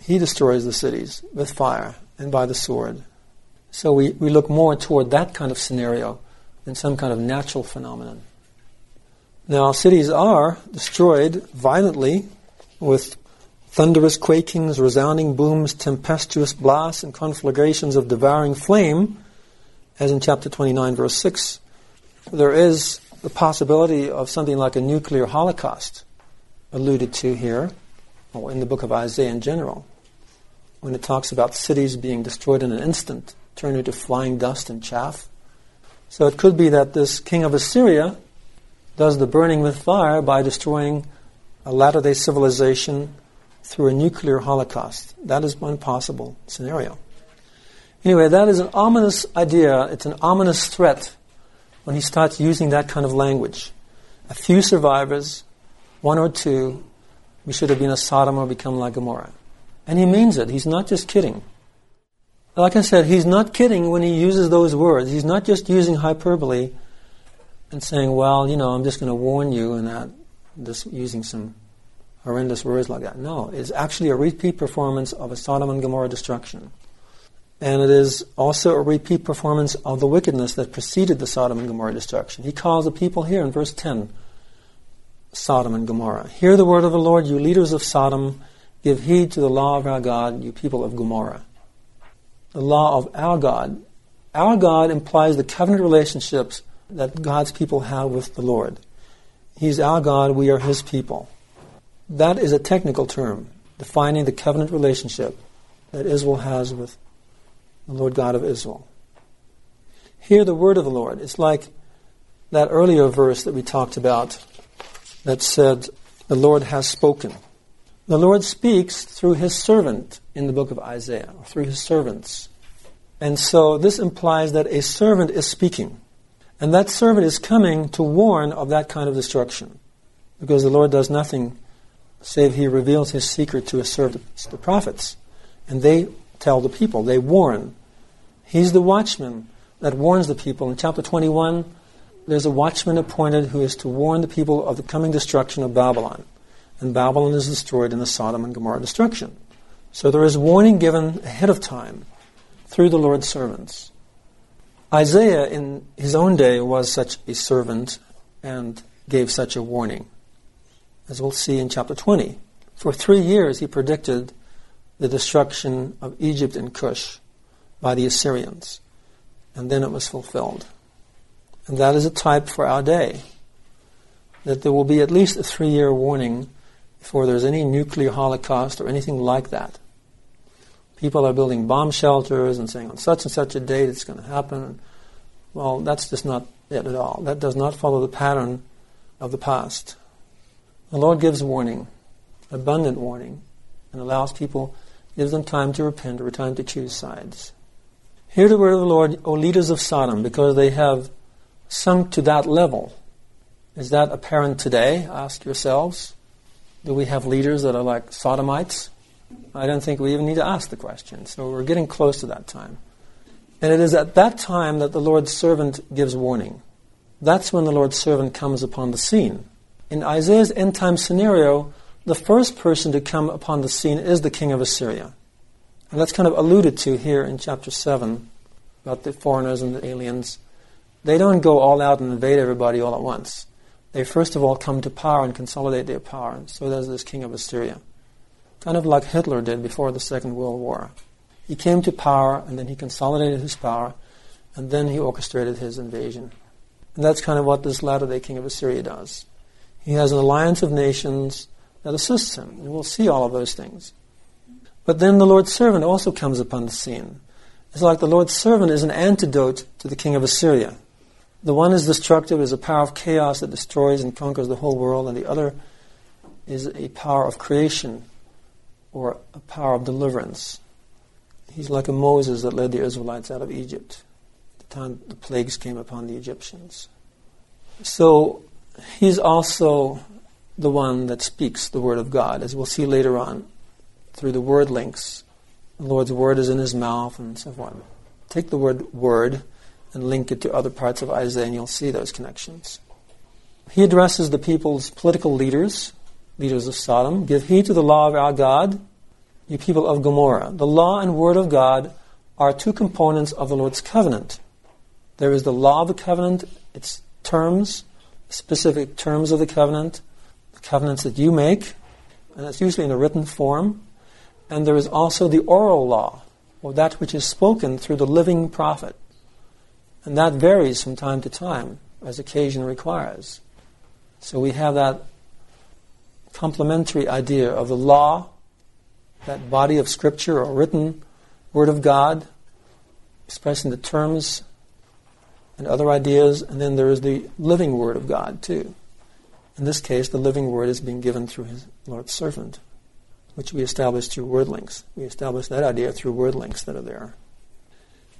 He destroys the cities with fire and by the sword. So we, we look more toward that kind of scenario than some kind of natural phenomenon. Now, cities are destroyed violently with thunderous quakings, resounding booms, tempestuous blasts, and conflagrations of devouring flame, as in chapter 29, verse 6. There is the possibility of something like a nuclear holocaust alluded to here, or in the book of Isaiah in general, when it talks about cities being destroyed in an instant, turned into flying dust and chaff. So it could be that this king of Assyria does the burning with fire by destroying a latter day civilization through a nuclear holocaust. That is one possible scenario. Anyway, that is an ominous idea. It's an ominous threat when he starts using that kind of language. A few survivors, one or two, we should have been a Sodom or become like Gomorrah. And he means it. He's not just kidding. Like I said, he's not kidding when he uses those words. He's not just using hyperbole and saying, well, you know, I'm just going to warn you and that, just using some horrendous words like that. No, it's actually a repeat performance of a Sodom and Gomorrah destruction. And it is also a repeat performance of the wickedness that preceded the Sodom and Gomorrah destruction. He calls the people here in verse 10 Sodom and Gomorrah. Hear the word of the Lord, you leaders of Sodom. Give heed to the law of our God, you people of Gomorrah. The law of our God. Our God implies the covenant relationships that God's people have with the Lord. He's our God, we are His people. That is a technical term defining the covenant relationship that Israel has with the Lord God of Israel. Hear the word of the Lord. It's like that earlier verse that we talked about that said, The Lord has spoken. The Lord speaks through his servant in the book of Isaiah, through his servants. And so this implies that a servant is speaking. And that servant is coming to warn of that kind of destruction. Because the Lord does nothing save he reveals his secret to his servants, the prophets. And they tell the people, they warn. He's the watchman that warns the people. In chapter 21, there's a watchman appointed who is to warn the people of the coming destruction of Babylon. And Babylon is destroyed in the Sodom and Gomorrah destruction. So there is warning given ahead of time through the Lord's servants. Isaiah, in his own day, was such a servant and gave such a warning, as we'll see in chapter 20. For three years, he predicted the destruction of Egypt and Cush by the Assyrians, and then it was fulfilled. And that is a type for our day. That there will be at least a three year warning before there's any nuclear holocaust or anything like that. People are building bomb shelters and saying on such and such a date it's going to happen. Well, that's just not it at all. That does not follow the pattern of the past. The Lord gives warning, abundant warning, and allows people, gives them time to repent or time to choose sides. Hear the word of the Lord, O leaders of Sodom, because they have sunk to that level. Is that apparent today? Ask yourselves. Do we have leaders that are like sodomites? I don't think we even need to ask the question. So we're getting close to that time. And it is at that time that the Lord's servant gives warning. That's when the Lord's servant comes upon the scene. In Isaiah's end time scenario, the first person to come upon the scene is the king of Assyria. And that's kind of alluded to here in chapter 7 about the foreigners and the aliens. They don't go all out and invade everybody all at once. They first of all come to power and consolidate their power. And So there's this king of Assyria. Kind of like Hitler did before the Second World War. He came to power and then he consolidated his power and then he orchestrated his invasion. And that's kind of what this latter day king of Assyria does. He has an alliance of nations that assists him. And we'll see all of those things. But then the Lord's servant also comes upon the scene. It's like the Lord's servant is an antidote to the king of Assyria. The one is destructive, is a power of chaos that destroys and conquers the whole world, and the other is a power of creation or a power of deliverance. He's like a Moses that led the Israelites out of Egypt the time the plagues came upon the Egyptians. So he's also the one that speaks the word of God, as we'll see later on through the word links. The Lord's word is in his mouth and so on. Take the word word and link it to other parts of Isaiah, and you'll see those connections. He addresses the people's political leaders, leaders of Sodom. Give heed to the law of our God, you people of Gomorrah. The law and word of God are two components of the Lord's covenant. There is the law of the covenant, its terms, specific terms of the covenant, the covenants that you make, and that's usually in a written form. And there is also the oral law, or that which is spoken through the living prophet. And that varies from time to time as occasion requires. So we have that complementary idea of the law, that body of scripture or written word of God, expressing the terms and other ideas, and then there is the living word of God too. In this case, the living word is being given through his Lord's servant, which we establish through word links. We establish that idea through word links that are there.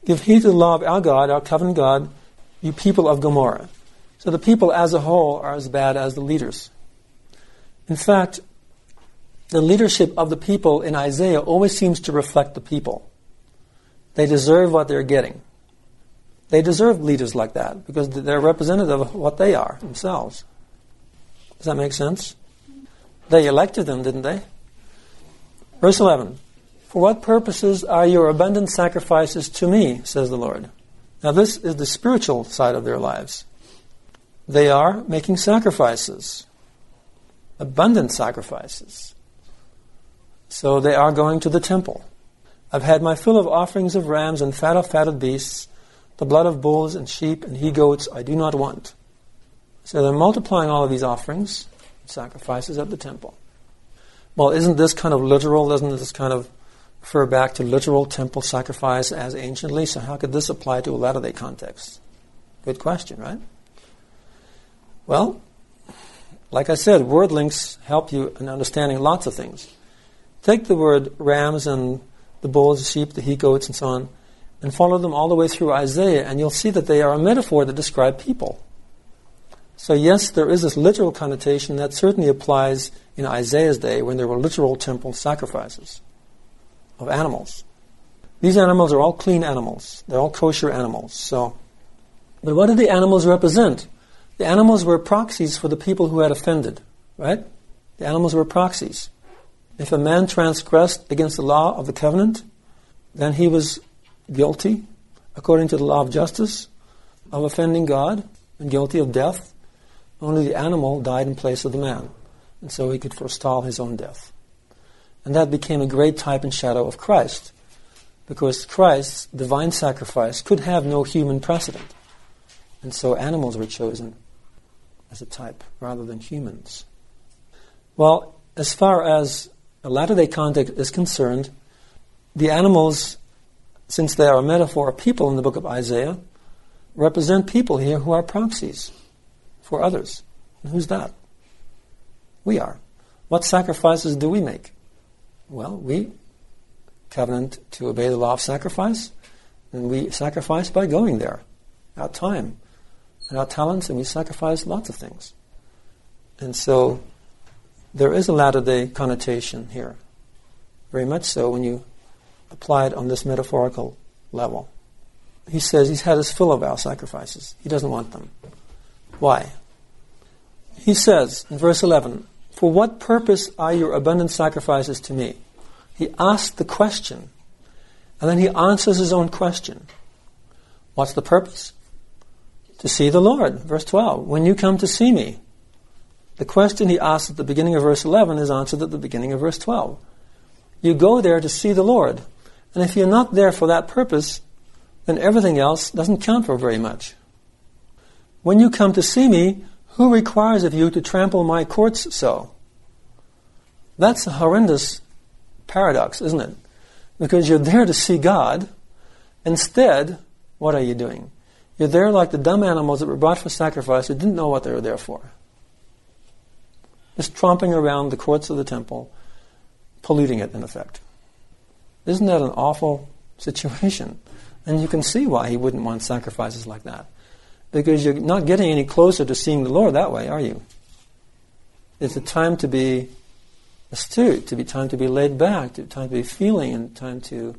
Give heed to the law of our God, our covenant God, you people of Gomorrah. So the people as a whole are as bad as the leaders. In fact, the leadership of the people in Isaiah always seems to reflect the people. They deserve what they're getting. They deserve leaders like that because they're representative of what they are themselves. Does that make sense? They elected them, didn't they? Verse 11 For what purposes are your abundant sacrifices to me, says the Lord? Now, this is the spiritual side of their lives. They are making sacrifices, abundant sacrifices. So they are going to the temple. I've had my fill of offerings of rams and fat of fatted beasts, the blood of bulls and sheep and he goats I do not want. So they're multiplying all of these offerings, sacrifices at the temple. Well, isn't this kind of literal? Doesn't this kind of refer back to literal temple sacrifice as anciently? So how could this apply to a Latter day context? Good question, right? Well, like I said, word links help you in understanding lots of things. Take the word rams and the bulls, the sheep, the he goats, and so on, and follow them all the way through Isaiah, and you'll see that they are a metaphor that describe people. So, yes, there is this literal connotation that certainly applies in Isaiah's day when there were literal temple sacrifices of animals. These animals are all clean animals, they're all kosher animals. So, but what do the animals represent? The animals were proxies for the people who had offended, right? The animals were proxies. If a man transgressed against the law of the covenant, then he was guilty, according to the law of justice, of offending God and guilty of death. Only the animal died in place of the man, and so he could forestall his own death. And that became a great type and shadow of Christ, because Christ's divine sacrifice could have no human precedent. And so animals were chosen as a type rather than humans. Well, as far as the latter day context is concerned, the animals, since they are a metaphor of people in the book of Isaiah, represent people here who are proxies for others. And who's that? We are. What sacrifices do we make? Well, we covenant to obey the law of sacrifice, and we sacrifice by going there, our time and our talents, and we sacrifice lots of things. And so there is a latter day connotation here. Very much so when you apply it on this metaphorical level. He says he's had his fill of our sacrifices. He doesn't want them. Why? He says in verse 11, For what purpose are your abundant sacrifices to me? He asks the question, and then he answers his own question. What's the purpose? To see the Lord. Verse 12, When you come to see me. The question he asks at the beginning of verse 11 is answered at the beginning of verse 12. You go there to see the Lord. And if you're not there for that purpose, then everything else doesn't count for very much. When you come to see me, who requires of you to trample my courts so? That's a horrendous paradox, isn't it? Because you're there to see God. Instead, what are you doing? You're there like the dumb animals that were brought for sacrifice who didn't know what they were there for. Just tromping around the courts of the temple, polluting it, in effect. Isn't that an awful situation? And you can see why he wouldn't want sacrifices like that because you're not getting any closer to seeing the Lord that way, are you? It's a time to be astute, to be time to be laid back, to time to be feeling, and time to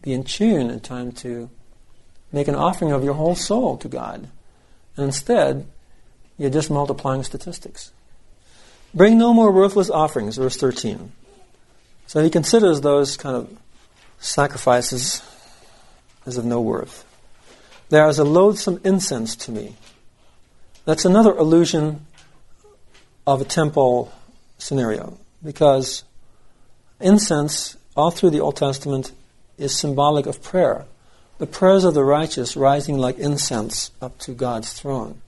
be in tune, and time to make an offering of your whole soul to God. And instead, you're just multiplying statistics. Bring no more worthless offerings, verse 13. So he considers those kind of sacrifices as of no worth. There is a loathsome incense to me. That's another illusion of a temple scenario because incense, all through the Old Testament, is symbolic of prayer. The prayers of the righteous rising like incense up to God's throne.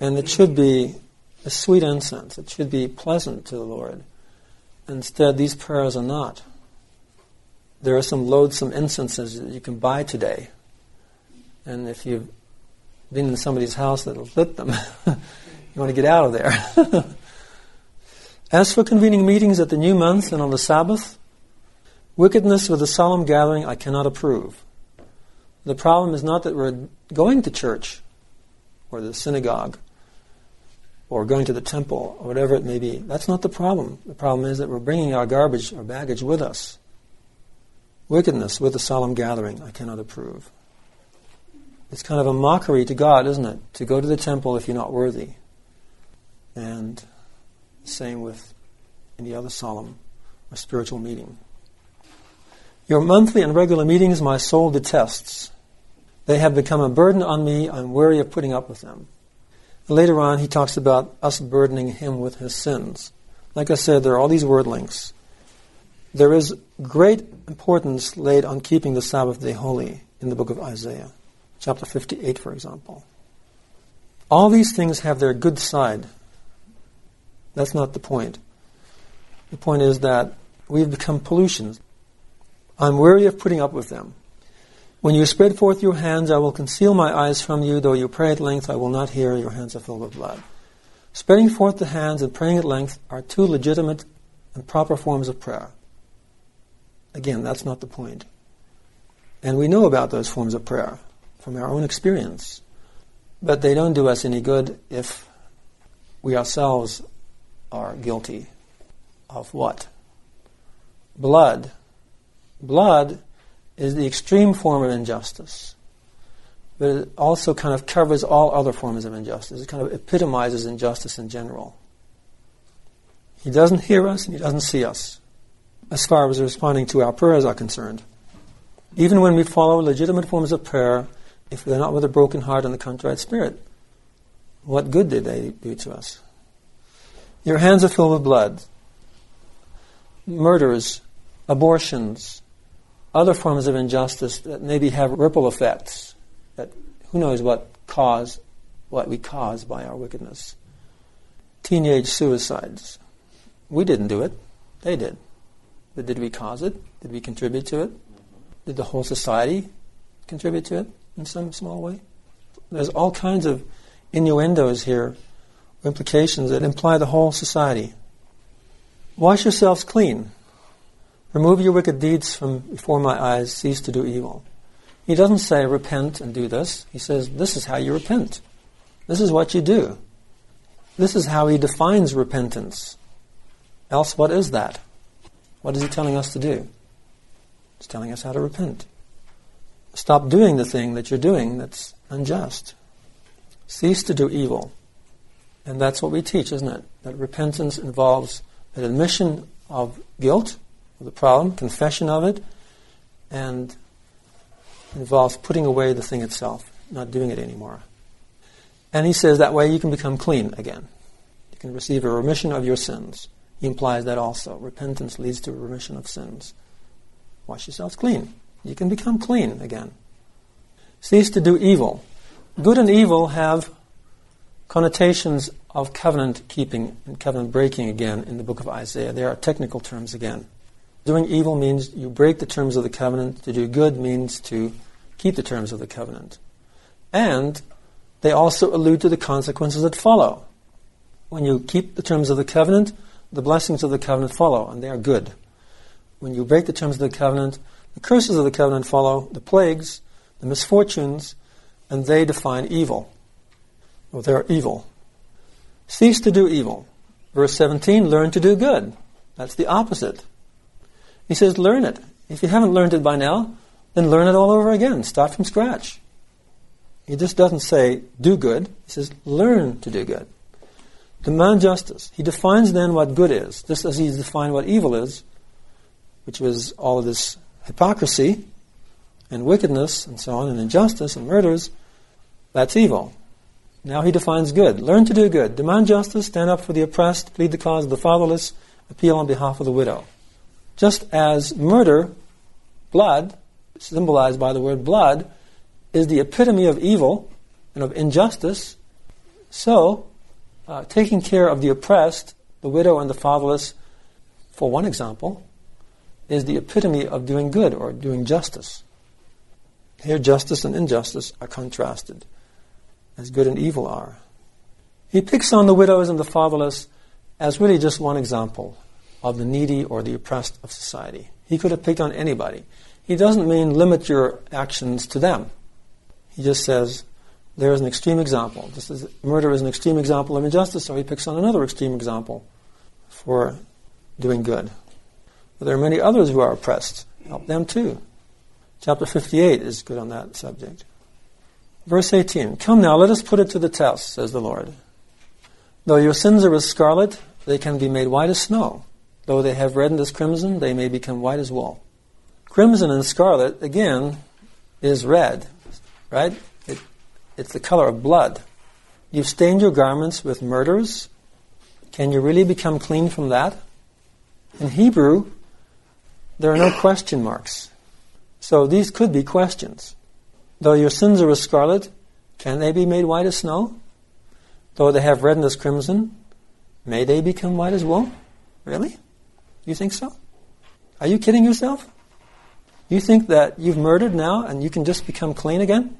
And it should be a sweet incense. It should be pleasant to the Lord. Instead, these prayers are not. There are some loathsome incenses that you can buy today and if you've been in somebody's house that'll lit them, you want to get out of there. As for convening meetings at the new month and on the Sabbath, wickedness with a solemn gathering I cannot approve. The problem is not that we're going to church or the synagogue or going to the temple or whatever it may be. That's not the problem. The problem is that we're bringing our garbage or baggage with us. Wickedness with a solemn gathering I cannot approve. It's kind of a mockery to God, isn't it? To go to the temple if you're not worthy. And the same with any other solemn or spiritual meeting. Your monthly and regular meetings my soul detests. They have become a burden on me. I'm weary of putting up with them. Later on, he talks about us burdening him with his sins. Like I said, there are all these word links. There is great importance laid on keeping the Sabbath day holy in the book of Isaiah, chapter 58, for example. All these things have their good side. That's not the point. The point is that we've become pollutions. I'm weary of putting up with them. When you spread forth your hands, I will conceal my eyes from you. Though you pray at length, I will not hear. Your hands are filled with blood. Spreading forth the hands and praying at length are two legitimate and proper forms of prayer. Again, that's not the point. And we know about those forms of prayer from our own experience. But they don't do us any good if we ourselves are guilty of what? Blood. Blood is the extreme form of injustice. But it also kind of covers all other forms of injustice. It kind of epitomizes injustice in general. He doesn't hear us and he doesn't see us as far as responding to our prayers are concerned. Even when we follow legitimate forms of prayer, if they're not with a broken heart and a contrite spirit, what good did they do to us? Your hands are filled with blood. Murders, abortions, other forms of injustice that maybe have ripple effects that who knows what cause what we cause by our wickedness. Teenage suicides. We didn't do it. They did. But did we cause it? Did we contribute to it? Did the whole society contribute to it? in some small way. There's all kinds of innuendos here, implications that imply the whole society. Wash yourselves clean. Remove your wicked deeds from before my eyes. Cease to do evil. He doesn't say repent and do this. He says this is how you repent. This is what you do. This is how he defines repentance. Else, what is that? What is he telling us to do? He's telling us how to repent. Stop doing the thing that you're doing that's unjust. Cease to do evil. And that's what we teach, isn't it? That repentance involves an admission of guilt, the problem, confession of it, and involves putting away the thing itself, not doing it anymore. And he says that way you can become clean again. You can receive a remission of your sins. He implies that also. Repentance leads to remission of sins. Wash yourselves clean. You can become clean again. Cease to do evil. Good and evil have connotations of covenant keeping and covenant breaking again in the book of Isaiah. There are technical terms again. Doing evil means you break the terms of the covenant. To do good means to keep the terms of the covenant. And they also allude to the consequences that follow. When you keep the terms of the covenant, the blessings of the covenant follow, and they are good. When you break the terms of the covenant, the curses of the covenant follow the plagues, the misfortunes, and they define evil. Well, they're evil. Cease to do evil. Verse 17, learn to do good. That's the opposite. He says, learn it. If you haven't learned it by now, then learn it all over again. Start from scratch. He just doesn't say, do good. He says, learn to do good. Demand justice. He defines then what good is, just as he's defined what evil is, which was all of this hypocrisy and wickedness and so on, and injustice and murders, that's evil. Now he defines good. Learn to do good. Demand justice, stand up for the oppressed, plead the cause of the fatherless, appeal on behalf of the widow. Just as murder, blood, symbolized by the word blood, is the epitome of evil and of injustice, so uh, taking care of the oppressed, the widow, and the fatherless, for one example, is the epitome of doing good or doing justice. Here, justice and injustice are contrasted, as good and evil are. He picks on the widows and the fatherless as really just one example of the needy or the oppressed of society. He could have picked on anybody. He doesn't mean limit your actions to them. He just says there is an extreme example. Just as murder is an extreme example of injustice, so he picks on another extreme example for doing good. But there are many others who are oppressed. Help them too. Chapter 58 is good on that subject. Verse 18 Come now, let us put it to the test, says the Lord. Though your sins are as scarlet, they can be made white as snow. Though they have reddened as crimson, they may become white as wool. Crimson and scarlet, again, is red, right? It, it's the color of blood. You've stained your garments with murders. Can you really become clean from that? In Hebrew, there are no question marks. So these could be questions. Though your sins are as scarlet, can they be made white as snow? Though they have reddened as crimson, may they become white as wool? Really? You think so? Are you kidding yourself? You think that you've murdered now and you can just become clean again?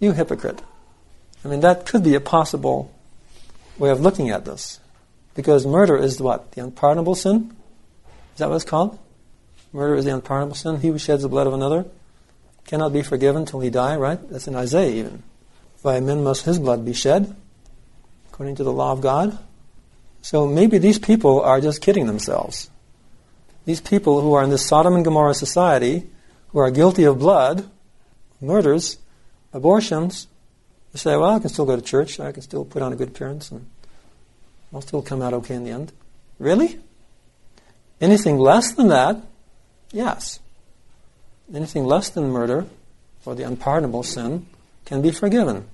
You hypocrite. I mean, that could be a possible way of looking at this. Because murder is what? The unpardonable sin? Is that what it's called? Murder is the unpardonable sin. He who sheds the blood of another cannot be forgiven till he die, right? That's in Isaiah even. By men must his blood be shed according to the law of God. So maybe these people are just kidding themselves. These people who are in this Sodom and Gomorrah society, who are guilty of blood, murders, abortions, they say, well, I can still go to church, I can still put on a good appearance, and I'll still come out okay in the end. Really? Anything less than that, yes. Anything less than murder or the unpardonable sin can be forgiven.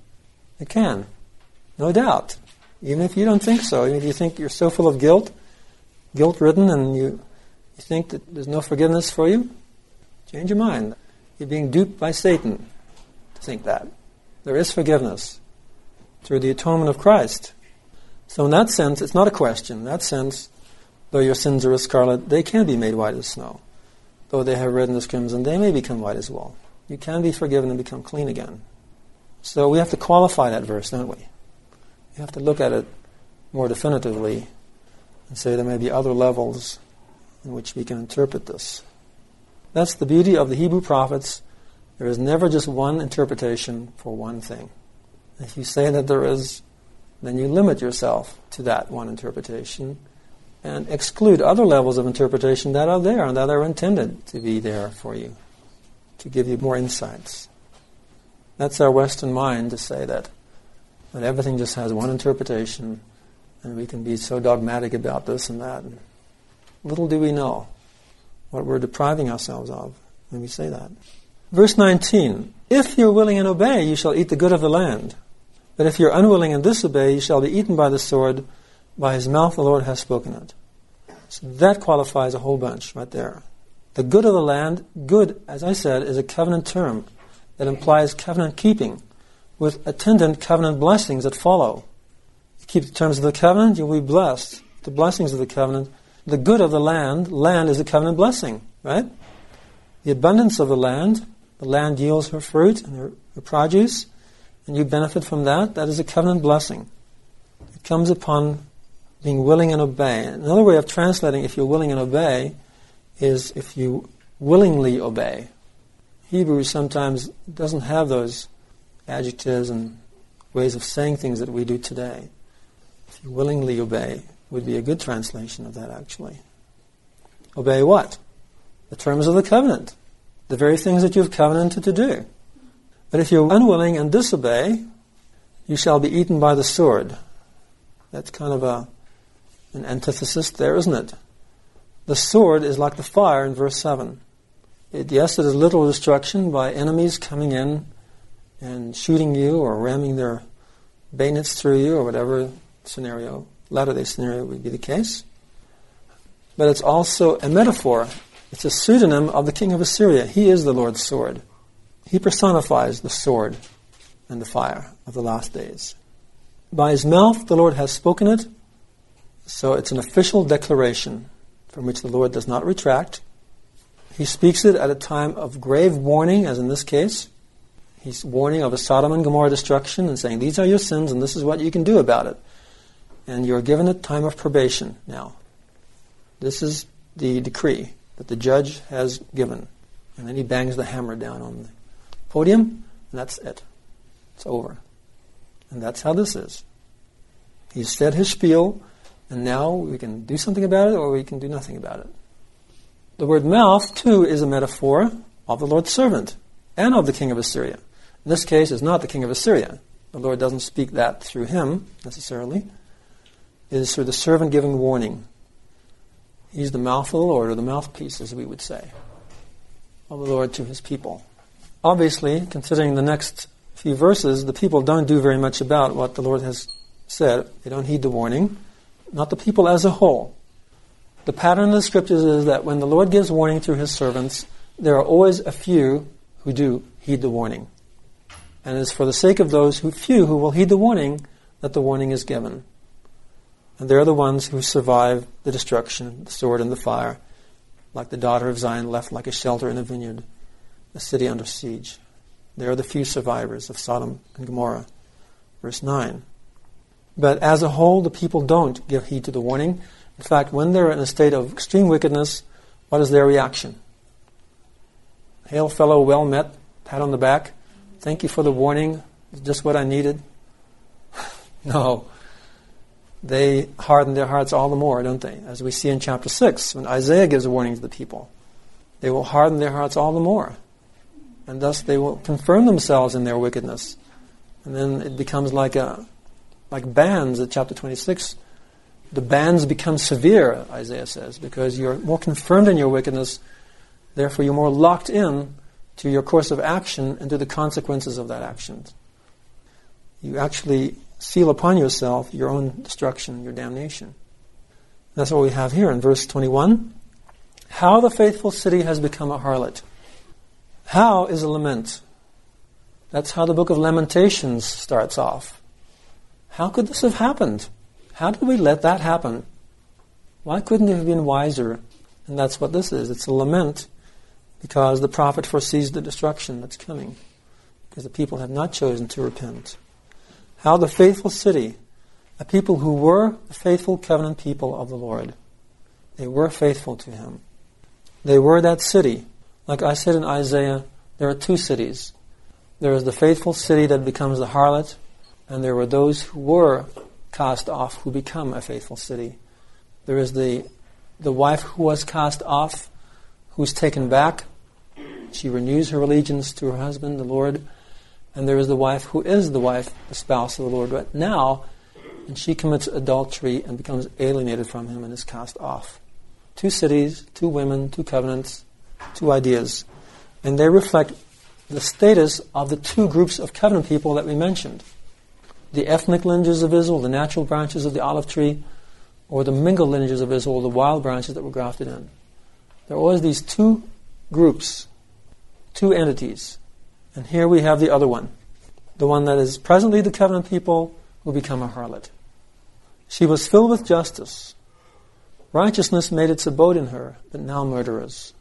It can. No doubt. Even if you don't think so, even if you think you're so full of guilt, guilt ridden, and you, you think that there's no forgiveness for you, change your mind. You're being duped by Satan to think that. There is forgiveness through the atonement of Christ. So, in that sense, it's not a question. In that sense, though your sins are as scarlet, they can be made white as snow. Though they have reddened as crimson, they may become white as wool. You can be forgiven and become clean again. So, we have to qualify that verse, don't we? You have to look at it more definitively and say there may be other levels in which we can interpret this. That's the beauty of the Hebrew prophets. There is never just one interpretation for one thing. If you say that there is, then you limit yourself to that one interpretation and exclude other levels of interpretation that are there and that are intended to be there for you, to give you more insights. That's our Western mind to say that that everything just has one interpretation, and we can be so dogmatic about this and that. And little do we know what we're depriving ourselves of when we say that. Verse 19 If you're willing and obey, you shall eat the good of the land. But if you're unwilling and disobey, you shall be eaten by the sword. By his mouth the Lord has spoken it. So that qualifies a whole bunch right there. The good of the land, good, as I said, is a covenant term that implies covenant keeping with attendant covenant blessings that follow. You keep the terms of the covenant, you'll be blessed. The blessings of the covenant. The good of the land, land is a covenant blessing, right? The abundance of the land, the land yields her fruit and her, her produce, and you benefit from that. That is a covenant blessing. It comes upon being willing and obey. Another way of translating if you're willing and obey is if you willingly obey. Hebrew sometimes doesn't have those adjectives and ways of saying things that we do today. If you willingly obey, would be a good translation of that actually. Obey what? The terms of the covenant. The very things that you've covenanted to do. But if you're unwilling and disobey, you shall be eaten by the sword. That's kind of a, an antithesis there, isn't it? The sword is like the fire in verse 7. It, yes, it is literal destruction by enemies coming in and shooting you or ramming their bayonets through you or whatever scenario, latter day scenario would be the case. But it's also a metaphor. It's a pseudonym of the king of Assyria. He is the Lord's sword. He personifies the sword and the fire of the last days. By his mouth the Lord has spoken it, so it's an official declaration from which the Lord does not retract. He speaks it at a time of grave warning, as in this case, He's warning of a Sodom and Gomorrah destruction and saying, These are your sins and this is what you can do about it. And you're given a time of probation now. This is the decree that the judge has given. And then he bangs the hammer down on the podium, and that's it. It's over. And that's how this is. He's said his spiel, and now we can do something about it or we can do nothing about it. The word mouth, too, is a metaphor of the Lord's servant and of the king of Assyria. In this case, it's not the king of Assyria. The Lord doesn't speak that through him necessarily. It is through the servant giving warning. He's the mouth of the Lord, or the mouthpiece, as we would say, of the Lord to his people. Obviously, considering the next few verses, the people don't do very much about what the Lord has said. They don't heed the warning. Not the people as a whole. The pattern of the scriptures is that when the Lord gives warning through his servants, there are always a few who do heed the warning. And it is for the sake of those who few who will heed the warning that the warning is given. And they're the ones who survive the destruction, the sword and the fire, like the daughter of Zion left like a shelter in a vineyard, a city under siege. They are the few survivors of Sodom and Gomorrah. Verse 9. But as a whole, the people don't give heed to the warning. In fact, when they're in a state of extreme wickedness, what is their reaction? Hail, fellow, well met, pat on the back. Thank you for the warning. It's just what I needed. no. They harden their hearts all the more, don't they? As we see in chapter 6, when Isaiah gives a warning to the people. They will harden their hearts all the more. And thus they will confirm themselves in their wickedness. And then it becomes like a like bands at chapter 26 the bands become severe, Isaiah says, because you're more confirmed in your wickedness, therefore you're more locked in to your course of action and to the consequences of that action. You actually seal upon yourself your own destruction, your damnation. That's what we have here in verse 21. How the faithful city has become a harlot. How is a lament. That's how the book of Lamentations starts off. How could this have happened? How did we let that happen? Why couldn't it have been wiser? And that's what this is. It's a lament because the prophet foresees the destruction that's coming because the people have not chosen to repent. How the faithful city, a people who were the faithful covenant people of the Lord, they were faithful to him. They were that city. Like I said in Isaiah, there are two cities. There is the faithful city that becomes the harlot, and there were those who were cast off who become a faithful city. There is the, the wife who was cast off, who's taken back. She renews her allegiance to her husband, the Lord. And there is the wife who is the wife, the spouse of the Lord. But now, and she commits adultery and becomes alienated from him and is cast off. Two cities, two women, two covenants, two ideas. And they reflect the status of the two groups of covenant people that we mentioned the ethnic lineages of Israel, the natural branches of the olive tree, or the mingled lineages of Israel, the wild branches that were grafted in. There are always these two groups, two entities. And here we have the other one, the one that is presently the covenant people who become a harlot. She was filled with justice. Righteousness made its abode in her, but now murderers.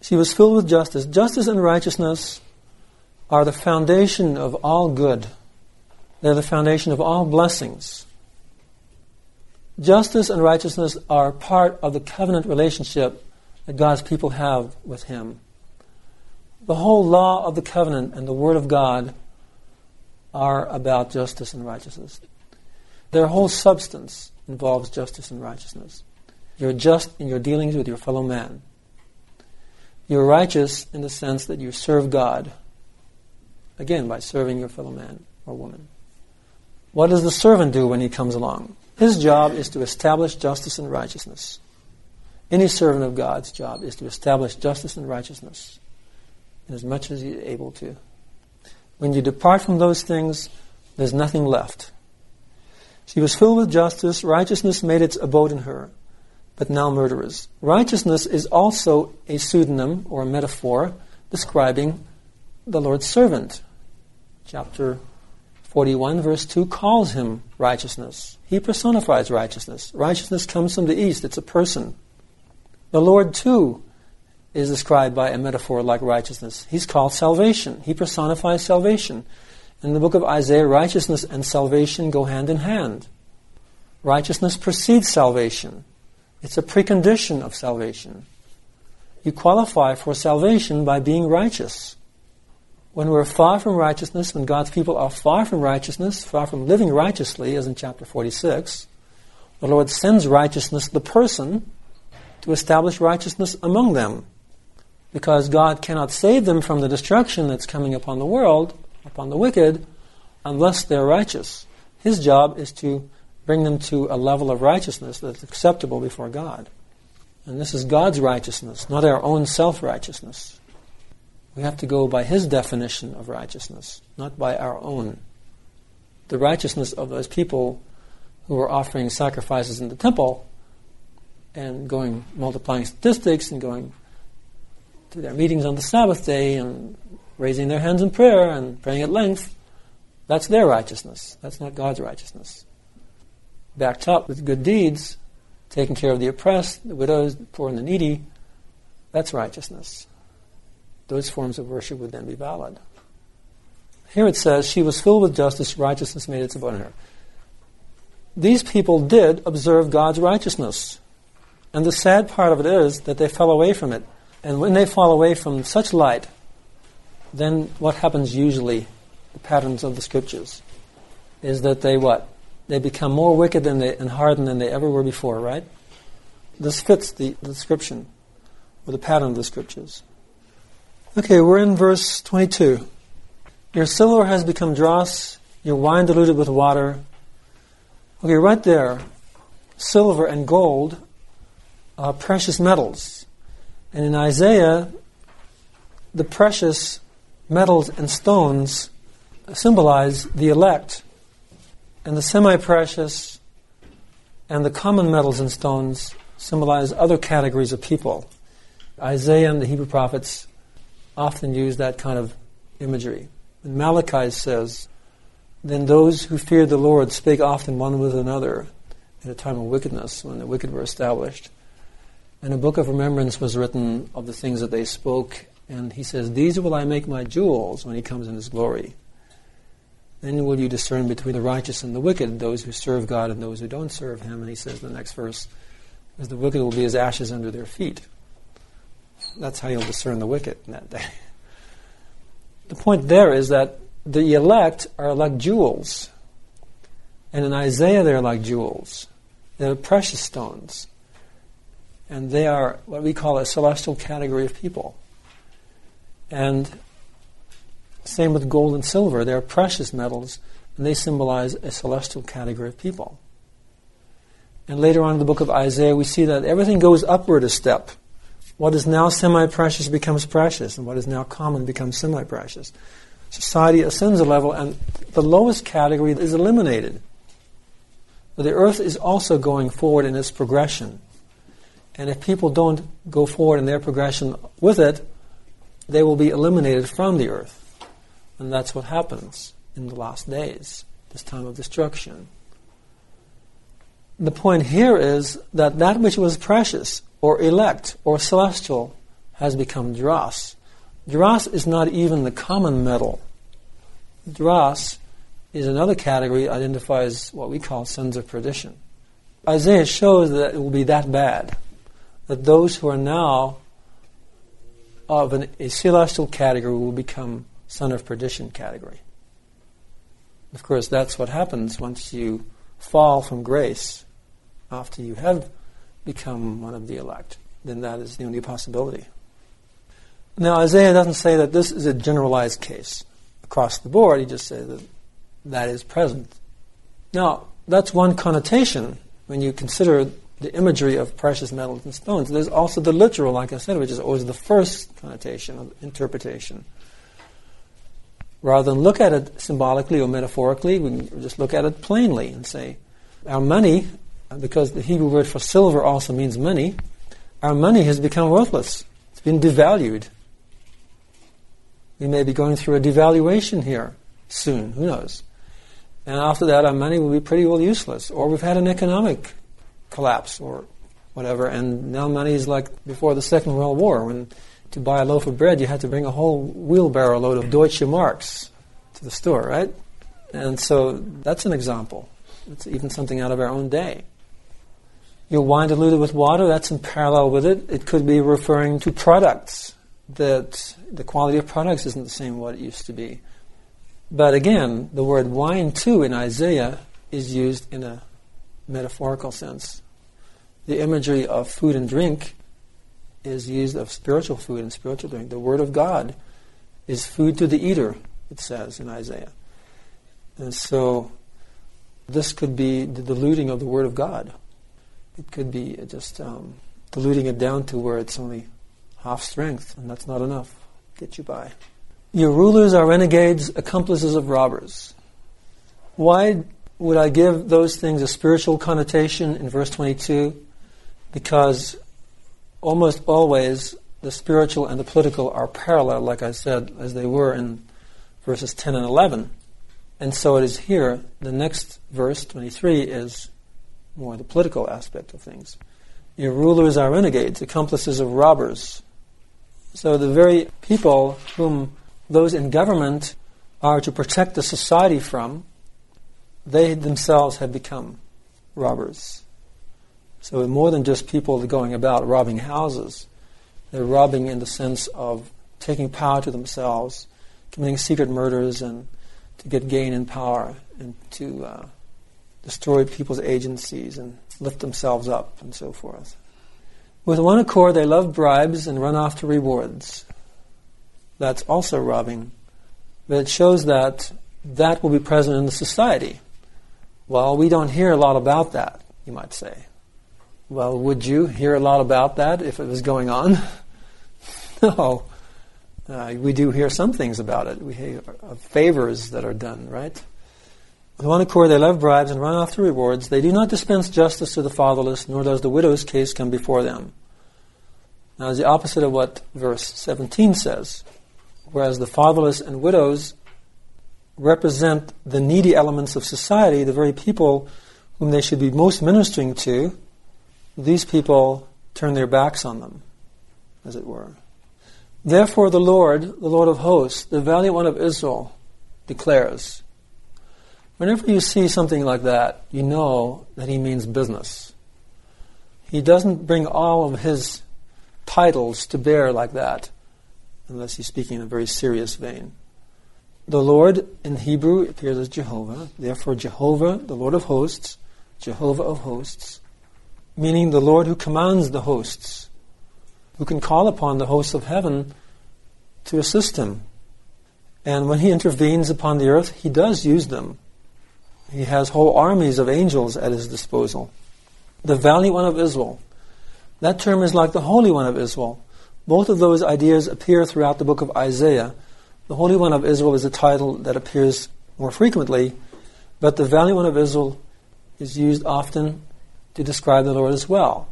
She was filled with justice. Justice and righteousness are the foundation of all good they're the foundation of all blessings. Justice and righteousness are part of the covenant relationship that God's people have with Him. The whole law of the covenant and the Word of God are about justice and righteousness. Their whole substance involves justice and righteousness. You're just in your dealings with your fellow man. You're righteous in the sense that you serve God, again, by serving your fellow man or woman. What does the servant do when he comes along? His job is to establish justice and righteousness. Any servant of God's job is to establish justice and righteousness as much as he's able to. When you depart from those things, there's nothing left. She was filled with justice, righteousness made its abode in her, but now murderers. Righteousness is also a pseudonym or a metaphor describing the Lord's servant. Chapter 41 verse 2 calls him righteousness. He personifies righteousness. Righteousness comes from the east. It's a person. The Lord too is described by a metaphor like righteousness. He's called salvation. He personifies salvation. In the book of Isaiah, righteousness and salvation go hand in hand. Righteousness precedes salvation. It's a precondition of salvation. You qualify for salvation by being righteous when we're far from righteousness, when God's people are far from righteousness, far from living righteously, as in chapter 46, the Lord sends righteousness, the person, to establish righteousness among them. Because God cannot save them from the destruction that's coming upon the world, upon the wicked, unless they're righteous. His job is to bring them to a level of righteousness that's acceptable before God. And this is God's righteousness, not our own self righteousness. We have to go by His definition of righteousness, not by our own. The righteousness of those people who were offering sacrifices in the temple and going multiplying statistics and going to their meetings on the Sabbath day and raising their hands in prayer and praying at length, that's their righteousness. That's not God's righteousness. Backed up with good deeds, taking care of the oppressed, the widows, the poor, and the needy, that's righteousness. Those forms of worship would then be valid. Here it says, She was filled with justice, righteousness made its abode in her. These people did observe God's righteousness. And the sad part of it is that they fell away from it. And when they fall away from such light, then what happens usually, the patterns of the scriptures, is that they what? They become more wicked than they, and hardened than they ever were before, right? This fits the, the description, or the pattern of the scriptures. Okay, we're in verse 22. Your silver has become dross, your wine diluted with water. Okay, right there, silver and gold are precious metals. And in Isaiah, the precious metals and stones symbolize the elect, and the semi precious and the common metals and stones symbolize other categories of people. Isaiah and the Hebrew prophets often use that kind of imagery. And Malachi says, Then those who feared the Lord spake often one with another in a time of wickedness, when the wicked were established. And a book of remembrance was written of the things that they spoke and he says, These will I make my jewels when he comes in his glory. Then will you discern between the righteous and the wicked, those who serve God and those who don't serve him. And he says in the next verse, As the wicked will be as ashes under their feet. That's how you'll discern the wicked in that day. The point there is that the elect are like jewels. And in Isaiah, they're like jewels. They're precious stones. And they are what we call a celestial category of people. And same with gold and silver. They're precious metals, and they symbolize a celestial category of people. And later on in the book of Isaiah, we see that everything goes upward a step. What is now semi precious becomes precious, and what is now common becomes semi precious. Society ascends a level, and the lowest category is eliminated. But the earth is also going forward in its progression. And if people don't go forward in their progression with it, they will be eliminated from the earth. And that's what happens in the last days, this time of destruction. The point here is that that which was precious, or elect, or celestial, has become dross. Dross is not even the common metal. Dross is another category identifies what we call sons of perdition. Isaiah shows that it will be that bad, that those who are now of an, a celestial category will become son of perdition category. Of course, that's what happens once you fall from grace after you have become one of the elect. Then that is the only possibility. Now, Isaiah doesn't say that this is a generalized case across the board. He just says that that is present. Now, that's one connotation when you consider the imagery of precious metals and stones. There's also the literal, like I said, which is always the first connotation of interpretation. Rather than look at it symbolically or metaphorically, we can just look at it plainly and say, our money, because the Hebrew word for silver also means money, our money has become worthless. It's been devalued. We may be going through a devaluation here soon, who knows? And after that, our money will be pretty well useless. Or we've had an economic collapse or whatever. And now money is like before the Second World War, when to buy a loaf of bread you had to bring a whole wheelbarrow load of Deutsche Marks to the store, right? And so that's an example. It's even something out of our own day. Your wine diluted with water, that's in parallel with it. It could be referring to products, that the quality of products isn't the same what it used to be. But again, the word wine too in Isaiah is used in a metaphorical sense. The imagery of food and drink is used of spiritual food and spiritual drink. The Word of God is food to the eater, it says in Isaiah. And so this could be the diluting of the Word of God. It could be just um, diluting it down to where it's only half strength, and that's not enough. Get you by. Your rulers are renegades, accomplices of robbers. Why would I give those things a spiritual connotation in verse 22? Because almost always the spiritual and the political are parallel, like I said, as they were in verses 10 and 11. And so it is here, the next verse, 23, is more the political aspect of things. Your rulers are renegades, accomplices of robbers. So the very people whom those in government are to protect the society from, they themselves have become robbers. So more than just people going about robbing houses, they're robbing in the sense of taking power to themselves, committing secret murders, and to get gain in power, and to uh, destroy people's agencies and lift themselves up, and so forth. With one accord, they love bribes and run after rewards. That's also robbing. But it shows that that will be present in the society. Well, we don't hear a lot about that, you might say. Well, would you hear a lot about that if it was going on? no. Uh, we do hear some things about it. We hear favors that are done, right? With one accord, they love bribes and run after rewards. They do not dispense justice to the fatherless, nor does the widow's case come before them. Now, it's the opposite of what verse 17 says. Whereas the fatherless and widows represent the needy elements of society, the very people whom they should be most ministering to, these people turn their backs on them, as it were. Therefore, the Lord, the Lord of hosts, the valiant one of Israel, declares whenever you see something like that, you know that he means business. He doesn't bring all of his titles to bear like that, unless he's speaking in a very serious vein. The Lord in Hebrew appears as Jehovah, therefore, Jehovah, the Lord of hosts, Jehovah of hosts, meaning the Lord who commands the hosts, who can call upon the hosts of heaven to assist him. And when he intervenes upon the earth, he does use them. He has whole armies of angels at his disposal. The valiant one of Israel. That term is like the Holy One of Israel. Both of those ideas appear throughout the book of Isaiah. The Holy One of Israel is a title that appears more frequently, but the Valiant One of Israel is used often to describe the Lord as well.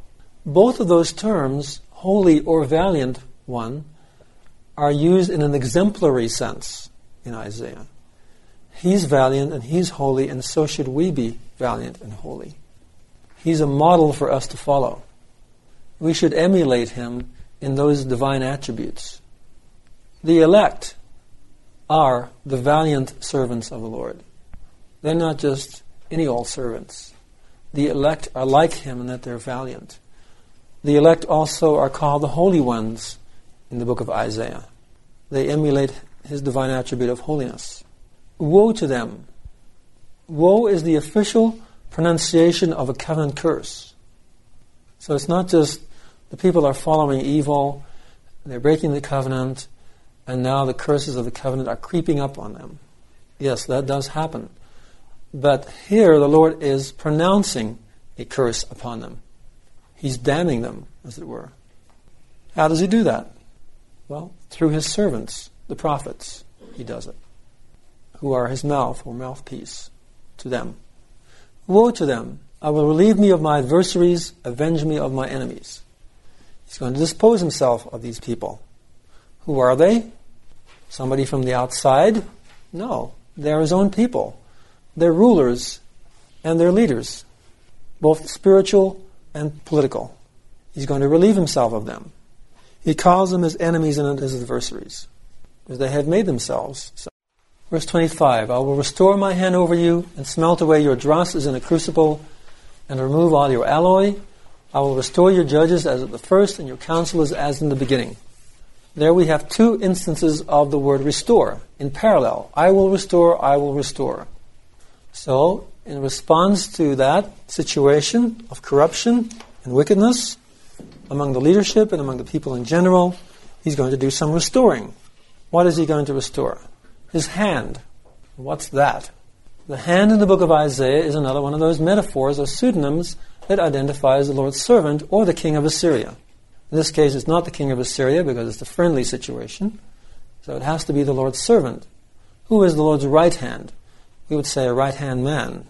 Both of those terms, holy or valiant one, are used in an exemplary sense in Isaiah. He's valiant and he's holy, and so should we be valiant and holy. He's a model for us to follow. We should emulate him in those divine attributes. The elect are the valiant servants of the Lord. They're not just any old servants the elect are like him in that they're valiant. The elect also are called the holy ones in the book of Isaiah. They emulate his divine attribute of holiness. Woe to them! Woe is the official pronunciation of a covenant curse. So it's not just the people are following evil, they're breaking the covenant, and now the curses of the covenant are creeping up on them. Yes, that does happen. But here the Lord is pronouncing a curse upon them. He's damning them, as it were. How does he do that? Well, through his servants, the prophets, he does it, who are his mouth or mouthpiece to them. Woe to them! I will relieve me of my adversaries, avenge me of my enemies. He's going to dispose himself of these people. Who are they? Somebody from the outside? No, they're his own people They're rulers and their leaders, both spiritual and political. He's going to relieve himself of them. He calls them his enemies and his adversaries, because they have made themselves so. Verse 25 I will restore my hand over you and smelt away your dross as in a crucible and remove all your alloy. I will restore your judges as at the first and your counselors as in the beginning. There we have two instances of the word restore in parallel. I will restore, I will restore. So, in response to that situation of corruption and wickedness among the leadership and among the people in general, he's going to do some restoring. What is he going to restore? His hand. What's that? The hand in the book of Isaiah is another one of those metaphors or pseudonyms that identifies the Lord's servant or the king of Assyria. In this case, it's not the king of Assyria because it's a friendly situation. So it has to be the Lord's servant. Who is the Lord's right hand? We would say a right hand man.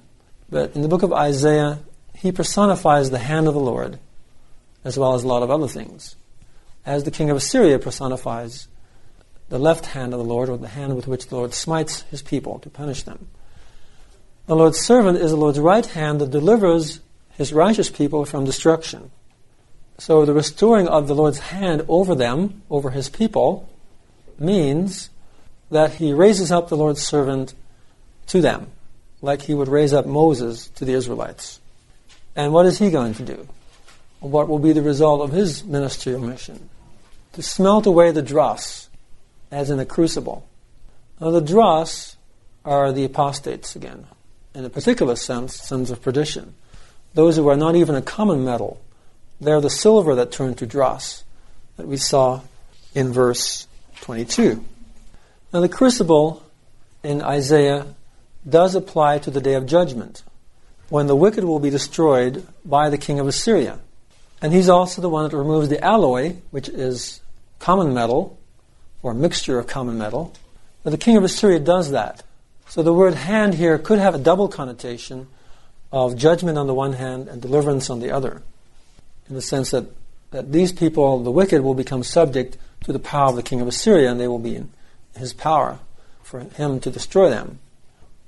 But in the book of Isaiah, he personifies the hand of the Lord, as well as a lot of other things. As the king of Assyria personifies the left hand of the Lord, or the hand with which the Lord smites his people to punish them. The Lord's servant is the Lord's right hand that delivers his righteous people from destruction. So the restoring of the Lord's hand over them, over his people, means that he raises up the Lord's servant to them, like he would raise up Moses to the Israelites. And what is he going to do? What will be the result of his ministerial mission? To smelt away the dross, as in a crucible. Now, the dross are the apostates again, in a particular sense, sons of perdition. Those who are not even a common metal, they're the silver that turned to dross that we saw in verse 22. Now, the crucible in Isaiah does apply to the day of judgment, when the wicked will be destroyed by the king of Assyria. And he's also the one that removes the alloy, which is common metal, or a mixture of common metal. But the king of Assyria does that. So the word hand here could have a double connotation of judgment on the one hand and deliverance on the other, in the sense that, that these people, the wicked, will become subject to the power of the king of Assyria and they will be in his power for him to destroy them.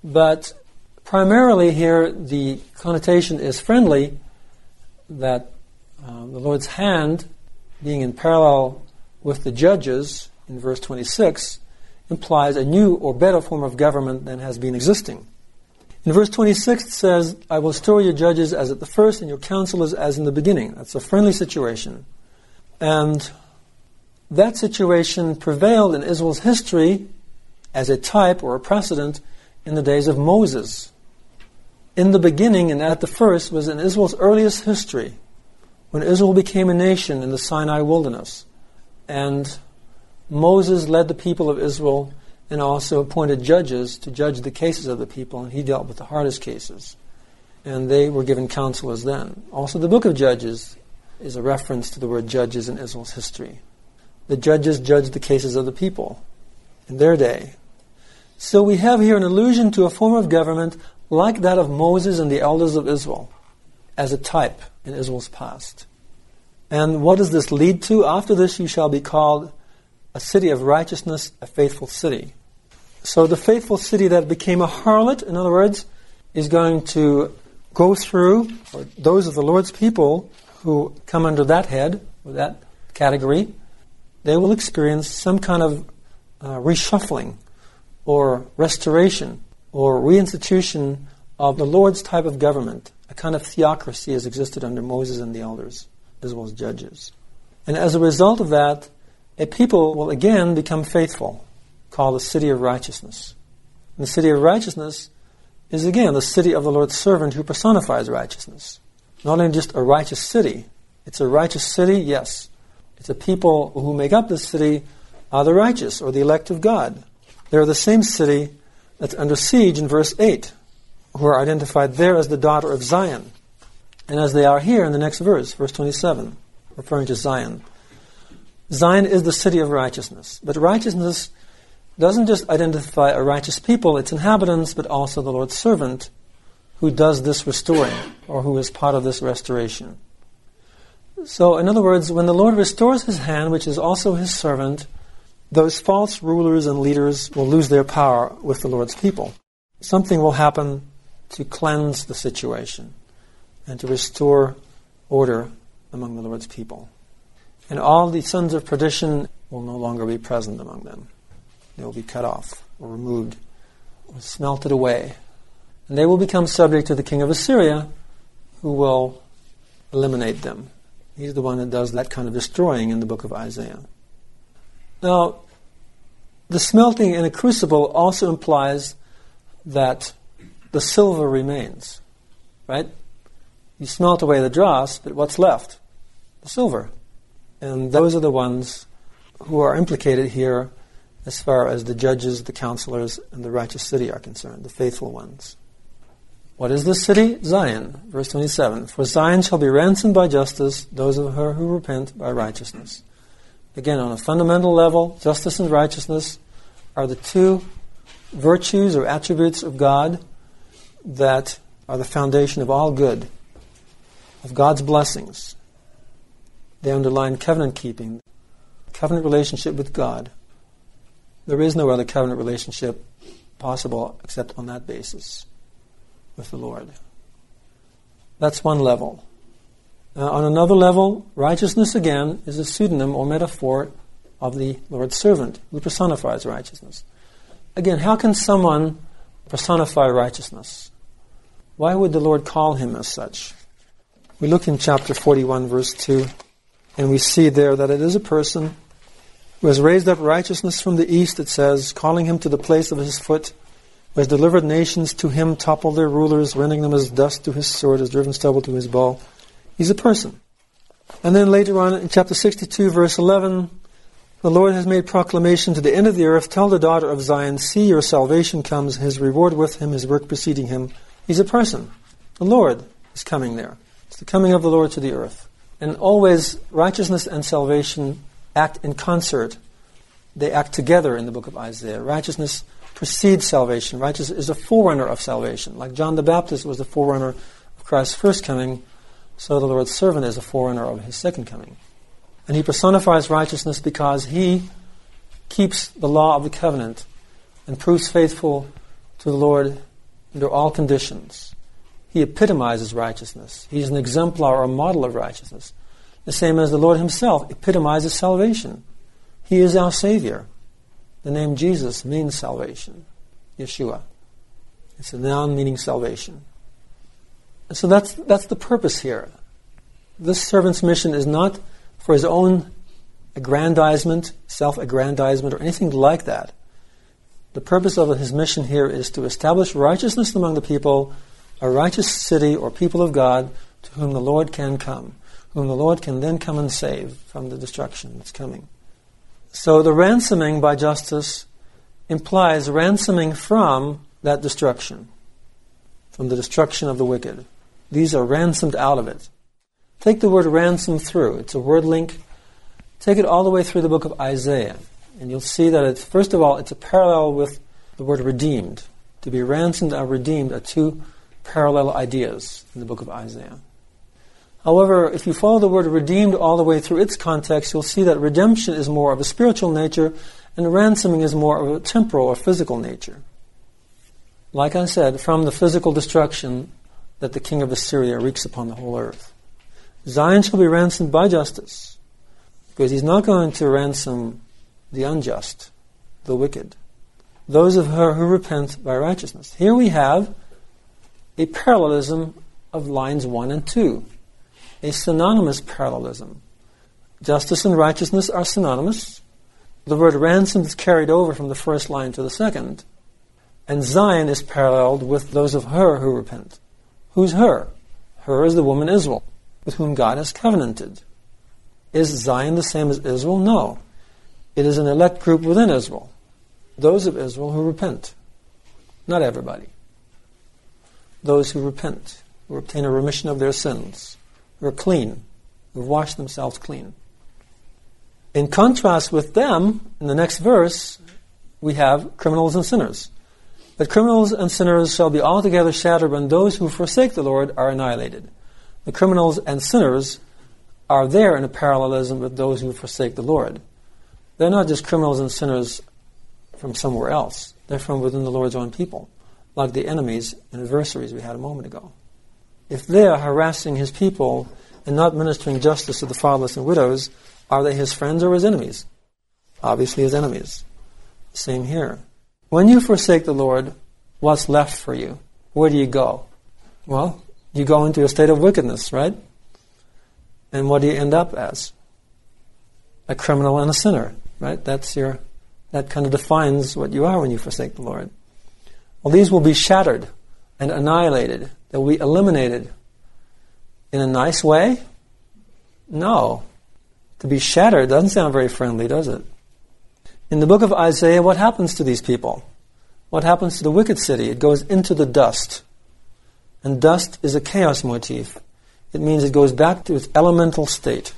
But primarily here, the connotation is friendly that uh, the Lord's hand, being in parallel with the judges in verse 26, implies a new or better form of government than has been existing. In verse 26 it says, I will restore your judges as at the first and your counselors as in the beginning. That's a friendly situation. And that situation prevailed in Israel's history as a type or a precedent in the days of Moses. In the beginning and at the first was in Israel's earliest history when Israel became a nation in the Sinai wilderness. And Moses led the people of Israel and also appointed judges to judge the cases of the people, and he dealt with the hardest cases. And they were given counsel as then. Also, the book of Judges is a reference to the word judges in Israel's history. The judges judged the cases of the people in their day. So we have here an allusion to a form of government like that of Moses and the elders of Israel as a type in Israel's past. And what does this lead to? After this, you shall be called a city of righteousness, a faithful city. So the faithful city that became a harlot, in other words, is going to go through, or those of the Lord's people who come under that head, or that category, they will experience some kind of uh, reshuffling or restoration or reinstitution of the Lord's type of government. A kind of theocracy has existed under Moses and the elders, as well as judges. And as a result of that, a people will again become faithful called the city of righteousness. And the city of righteousness is again the city of the Lord's servant who personifies righteousness. Not only just a righteous city, it's a righteous city, yes. It's a people who make up this city are the righteous or the elect of God. They're the same city that's under siege in verse 8, who are identified there as the daughter of Zion. And as they are here in the next verse, verse 27, referring to Zion. Zion is the city of righteousness. But righteousness doesn't just identify a righteous people, its inhabitants, but also the Lord's servant who does this restoring or who is part of this restoration. So, in other words, when the Lord restores his hand, which is also his servant, those false rulers and leaders will lose their power with the Lord's people. Something will happen to cleanse the situation and to restore order among the Lord's people. And all the sons of perdition will no longer be present among them. They will be cut off or removed or smelted away. And they will become subject to the king of Assyria, who will eliminate them. He's the one that does that kind of destroying in the book of Isaiah. Now, the smelting in a crucible also implies that the silver remains, right? You smelt away the dross, but what's left? The silver. And those are the ones who are implicated here as far as the judges, the counselors, and the righteous city are concerned, the faithful ones. What is this city? Zion. Verse 27. For Zion shall be ransomed by justice, those of her who repent by righteousness. Again, on a fundamental level, justice and righteousness are the two virtues or attributes of God that are the foundation of all good, of God's blessings. They underline covenant keeping, covenant relationship with God. There is no other covenant relationship possible except on that basis with the Lord. That's one level. On another level, righteousness again is a pseudonym or metaphor of the Lord's servant who personifies righteousness. Again, how can someone personify righteousness? Why would the Lord call him as such? We look in chapter 41, verse 2, and we see there that it is a person who has raised up righteousness from the east, it says, calling him to the place of his foot, who has delivered nations to him, toppled their rulers, rending them as dust to his sword, has driven stubble to his ball. He's a person. And then later on in chapter 62, verse 11, the Lord has made proclamation to the end of the earth, tell the daughter of Zion, see your salvation comes, his reward with him, his work preceding him. He's a person. The Lord is coming there. It's the coming of the Lord to the earth. And always righteousness and salvation act in concert. They act together in the book of Isaiah. Righteousness precedes salvation. Righteousness is a forerunner of salvation. Like John the Baptist was the forerunner of Christ's first coming, so the Lord's servant is a forerunner of his second coming. And he personifies righteousness because he keeps the law of the covenant and proves faithful to the Lord under all conditions. He epitomizes righteousness. He's an exemplar or model of righteousness. The same as the Lord himself epitomizes salvation. He is our Savior. The name Jesus means salvation. Yeshua. It's a noun meaning salvation. So that's, that's the purpose here. This servant's mission is not for his own aggrandizement, self aggrandizement, or anything like that. The purpose of his mission here is to establish righteousness among the people, a righteous city or people of God to whom the Lord can come, whom the Lord can then come and save from the destruction that's coming. So the ransoming by justice implies ransoming from that destruction, from the destruction of the wicked. These are ransomed out of it. Take the word ransom through. It's a word link. Take it all the way through the book of Isaiah. And you'll see that it's, first of all, it's a parallel with the word redeemed. To be ransomed and redeemed are two parallel ideas in the book of Isaiah. However, if you follow the word redeemed all the way through its context, you'll see that redemption is more of a spiritual nature and ransoming is more of a temporal or physical nature. Like I said, from the physical destruction that the king of Assyria wreaks upon the whole earth. Zion shall be ransomed by justice, because he's not going to ransom the unjust, the wicked, those of her who repent by righteousness. Here we have a parallelism of lines 1 and 2, a synonymous parallelism. Justice and righteousness are synonymous. The word ransom is carried over from the first line to the second. And Zion is paralleled with those of her who repent. Who's her? Her is the woman Israel with whom God has covenanted. Is Zion the same as Israel? No. It is an elect group within Israel. Those of Israel who repent. Not everybody. Those who repent, who obtain a remission of their sins, are clean, who have washed themselves clean. In contrast with them, in the next verse, we have criminals and sinners. But criminals and sinners shall be altogether shattered when those who forsake the Lord are annihilated. The criminals and sinners are there in a parallelism with those who forsake the Lord. They're not just criminals and sinners from somewhere else. They're from within the Lord's own people, like the enemies and adversaries we had a moment ago. If they are harassing his people and not ministering justice to the fatherless and widows, are they his friends or his enemies? Obviously, his enemies. Same here. When you forsake the Lord, what's left for you? Where do you go? Well, you go into a state of wickedness, right? And what do you end up as? A criminal and a sinner, right? That's your, that kind of defines what you are when you forsake the Lord. Well, these will be shattered and annihilated. They'll be eliminated. In a nice way? No. To be shattered doesn't sound very friendly, does it? In the book of Isaiah, what happens to these people? What happens to the wicked city? It goes into the dust. And dust is a chaos motif. It means it goes back to its elemental state,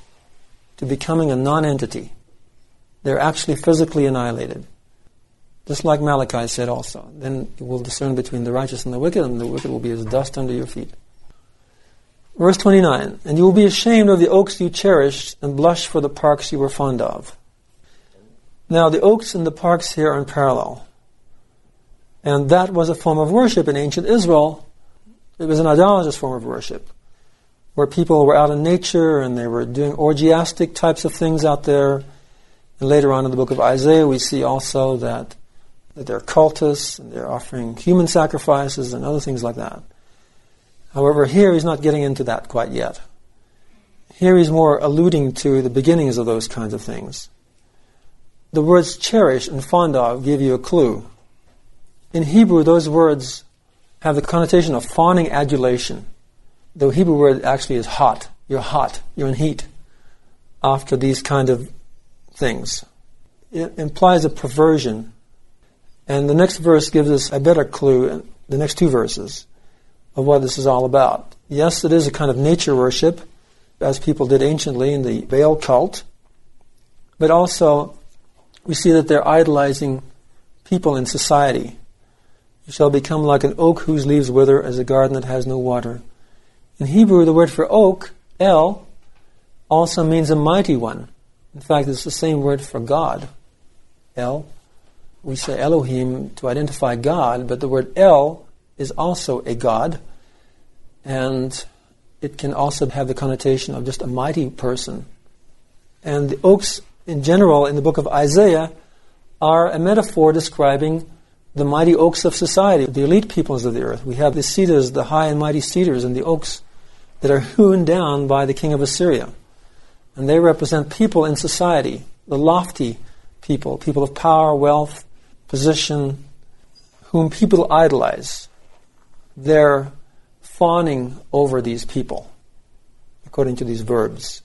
to becoming a non-entity. They're actually physically annihilated. Just like Malachi said also. Then you will discern between the righteous and the wicked, and the wicked will be as dust under your feet. Verse 29 And you will be ashamed of the oaks you cherished, and blush for the parks you were fond of. Now, the oaks and the parks here are in parallel. And that was a form of worship in ancient Israel. It was an idolatrous form of worship, where people were out in nature and they were doing orgiastic types of things out there. And later on in the book of Isaiah, we see also that, that they're cultists and they're offering human sacrifices and other things like that. However, here he's not getting into that quite yet. Here he's more alluding to the beginnings of those kinds of things. The words cherish and fond of give you a clue. In Hebrew, those words have the connotation of fawning adulation. The Hebrew word actually is hot. You're hot. You're in heat after these kind of things. It implies a perversion. And the next verse gives us a better clue, the next two verses, of what this is all about. Yes, it is a kind of nature worship, as people did anciently in the Baal cult, but also we see that they're idolizing people in society. You shall become like an oak whose leaves wither, as a garden that has no water. In Hebrew, the word for oak, El, also means a mighty one. In fact, it's the same word for God, El. We say Elohim to identify God, but the word El is also a God, and it can also have the connotation of just a mighty person. And the oaks in general in the book of Isaiah are a metaphor describing the mighty oaks of society, the elite peoples of the earth. We have the cedars, the high and mighty cedars, and the oaks that are hewn down by the king of Assyria. And they represent people in society, the lofty people, people of power, wealth, position, whom people idolize. They're fawning over these people, according to these verbs.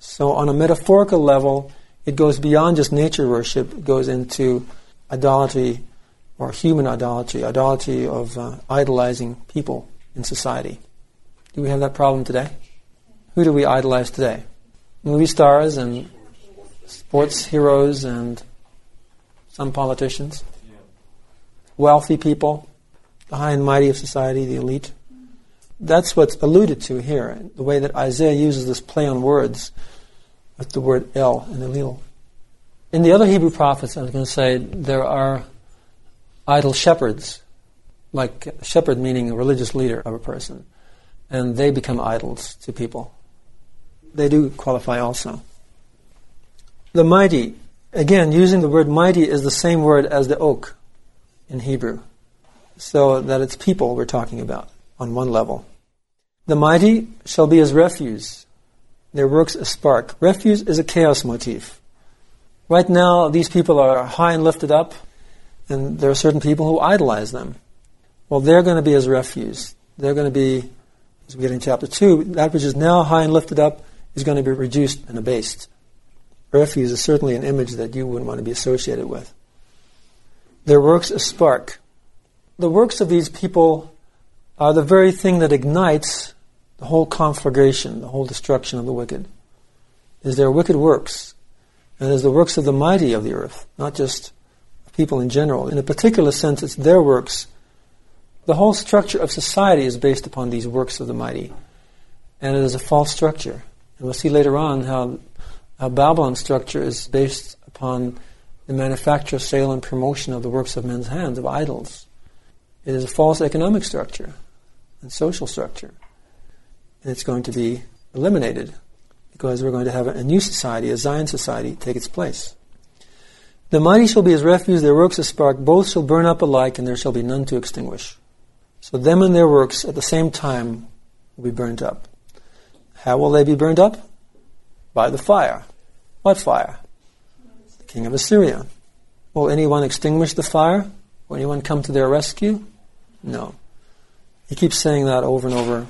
So, on a metaphorical level, it goes beyond just nature worship, it goes into idolatry or human idolatry, idolatry of uh, idolizing people in society. Do we have that problem today? Who do we idolize today? Movie stars and sports heroes and some politicians, wealthy people, the high and mighty of society, the elite. That's what's alluded to here, the way that Isaiah uses this play on words with the word El and Elil. In the other Hebrew prophets, I was going to say, there are idol shepherds, like shepherd meaning a religious leader of a person, and they become idols to people. They do qualify also. The mighty, again, using the word mighty is the same word as the oak in Hebrew, so that it's people we're talking about on one level. The mighty shall be as refuse their works a spark. Refuse is a chaos motif. Right now, these people are high and lifted up, and there are certain people who idolize them. Well, they're going to be as refuse. They're going to be, as we get in chapter 2, that which is now high and lifted up is going to be reduced and abased. Refuse is certainly an image that you wouldn't want to be associated with. Their works a spark. The works of these people are the very thing that ignites the whole conflagration, the whole destruction of the wicked, is their wicked works, and is the works of the mighty of the earth, not just people in general. In a particular sense, it's their works. The whole structure of society is based upon these works of the mighty, and it is a false structure. And we'll see later on how, how Babylon's structure is based upon the manufacture, sale, and promotion of the works of men's hands, of idols. It is a false economic structure and social structure and it's going to be eliminated because we're going to have a new society, a Zion society, take its place. The mighty shall be as refuse, their works as spark, both shall burn up alike, and there shall be none to extinguish. So them and their works at the same time will be burnt up. How will they be burned up? By the fire. What fire? The king of Assyria. Will anyone extinguish the fire? Will anyone come to their rescue? No. He keeps saying that over and over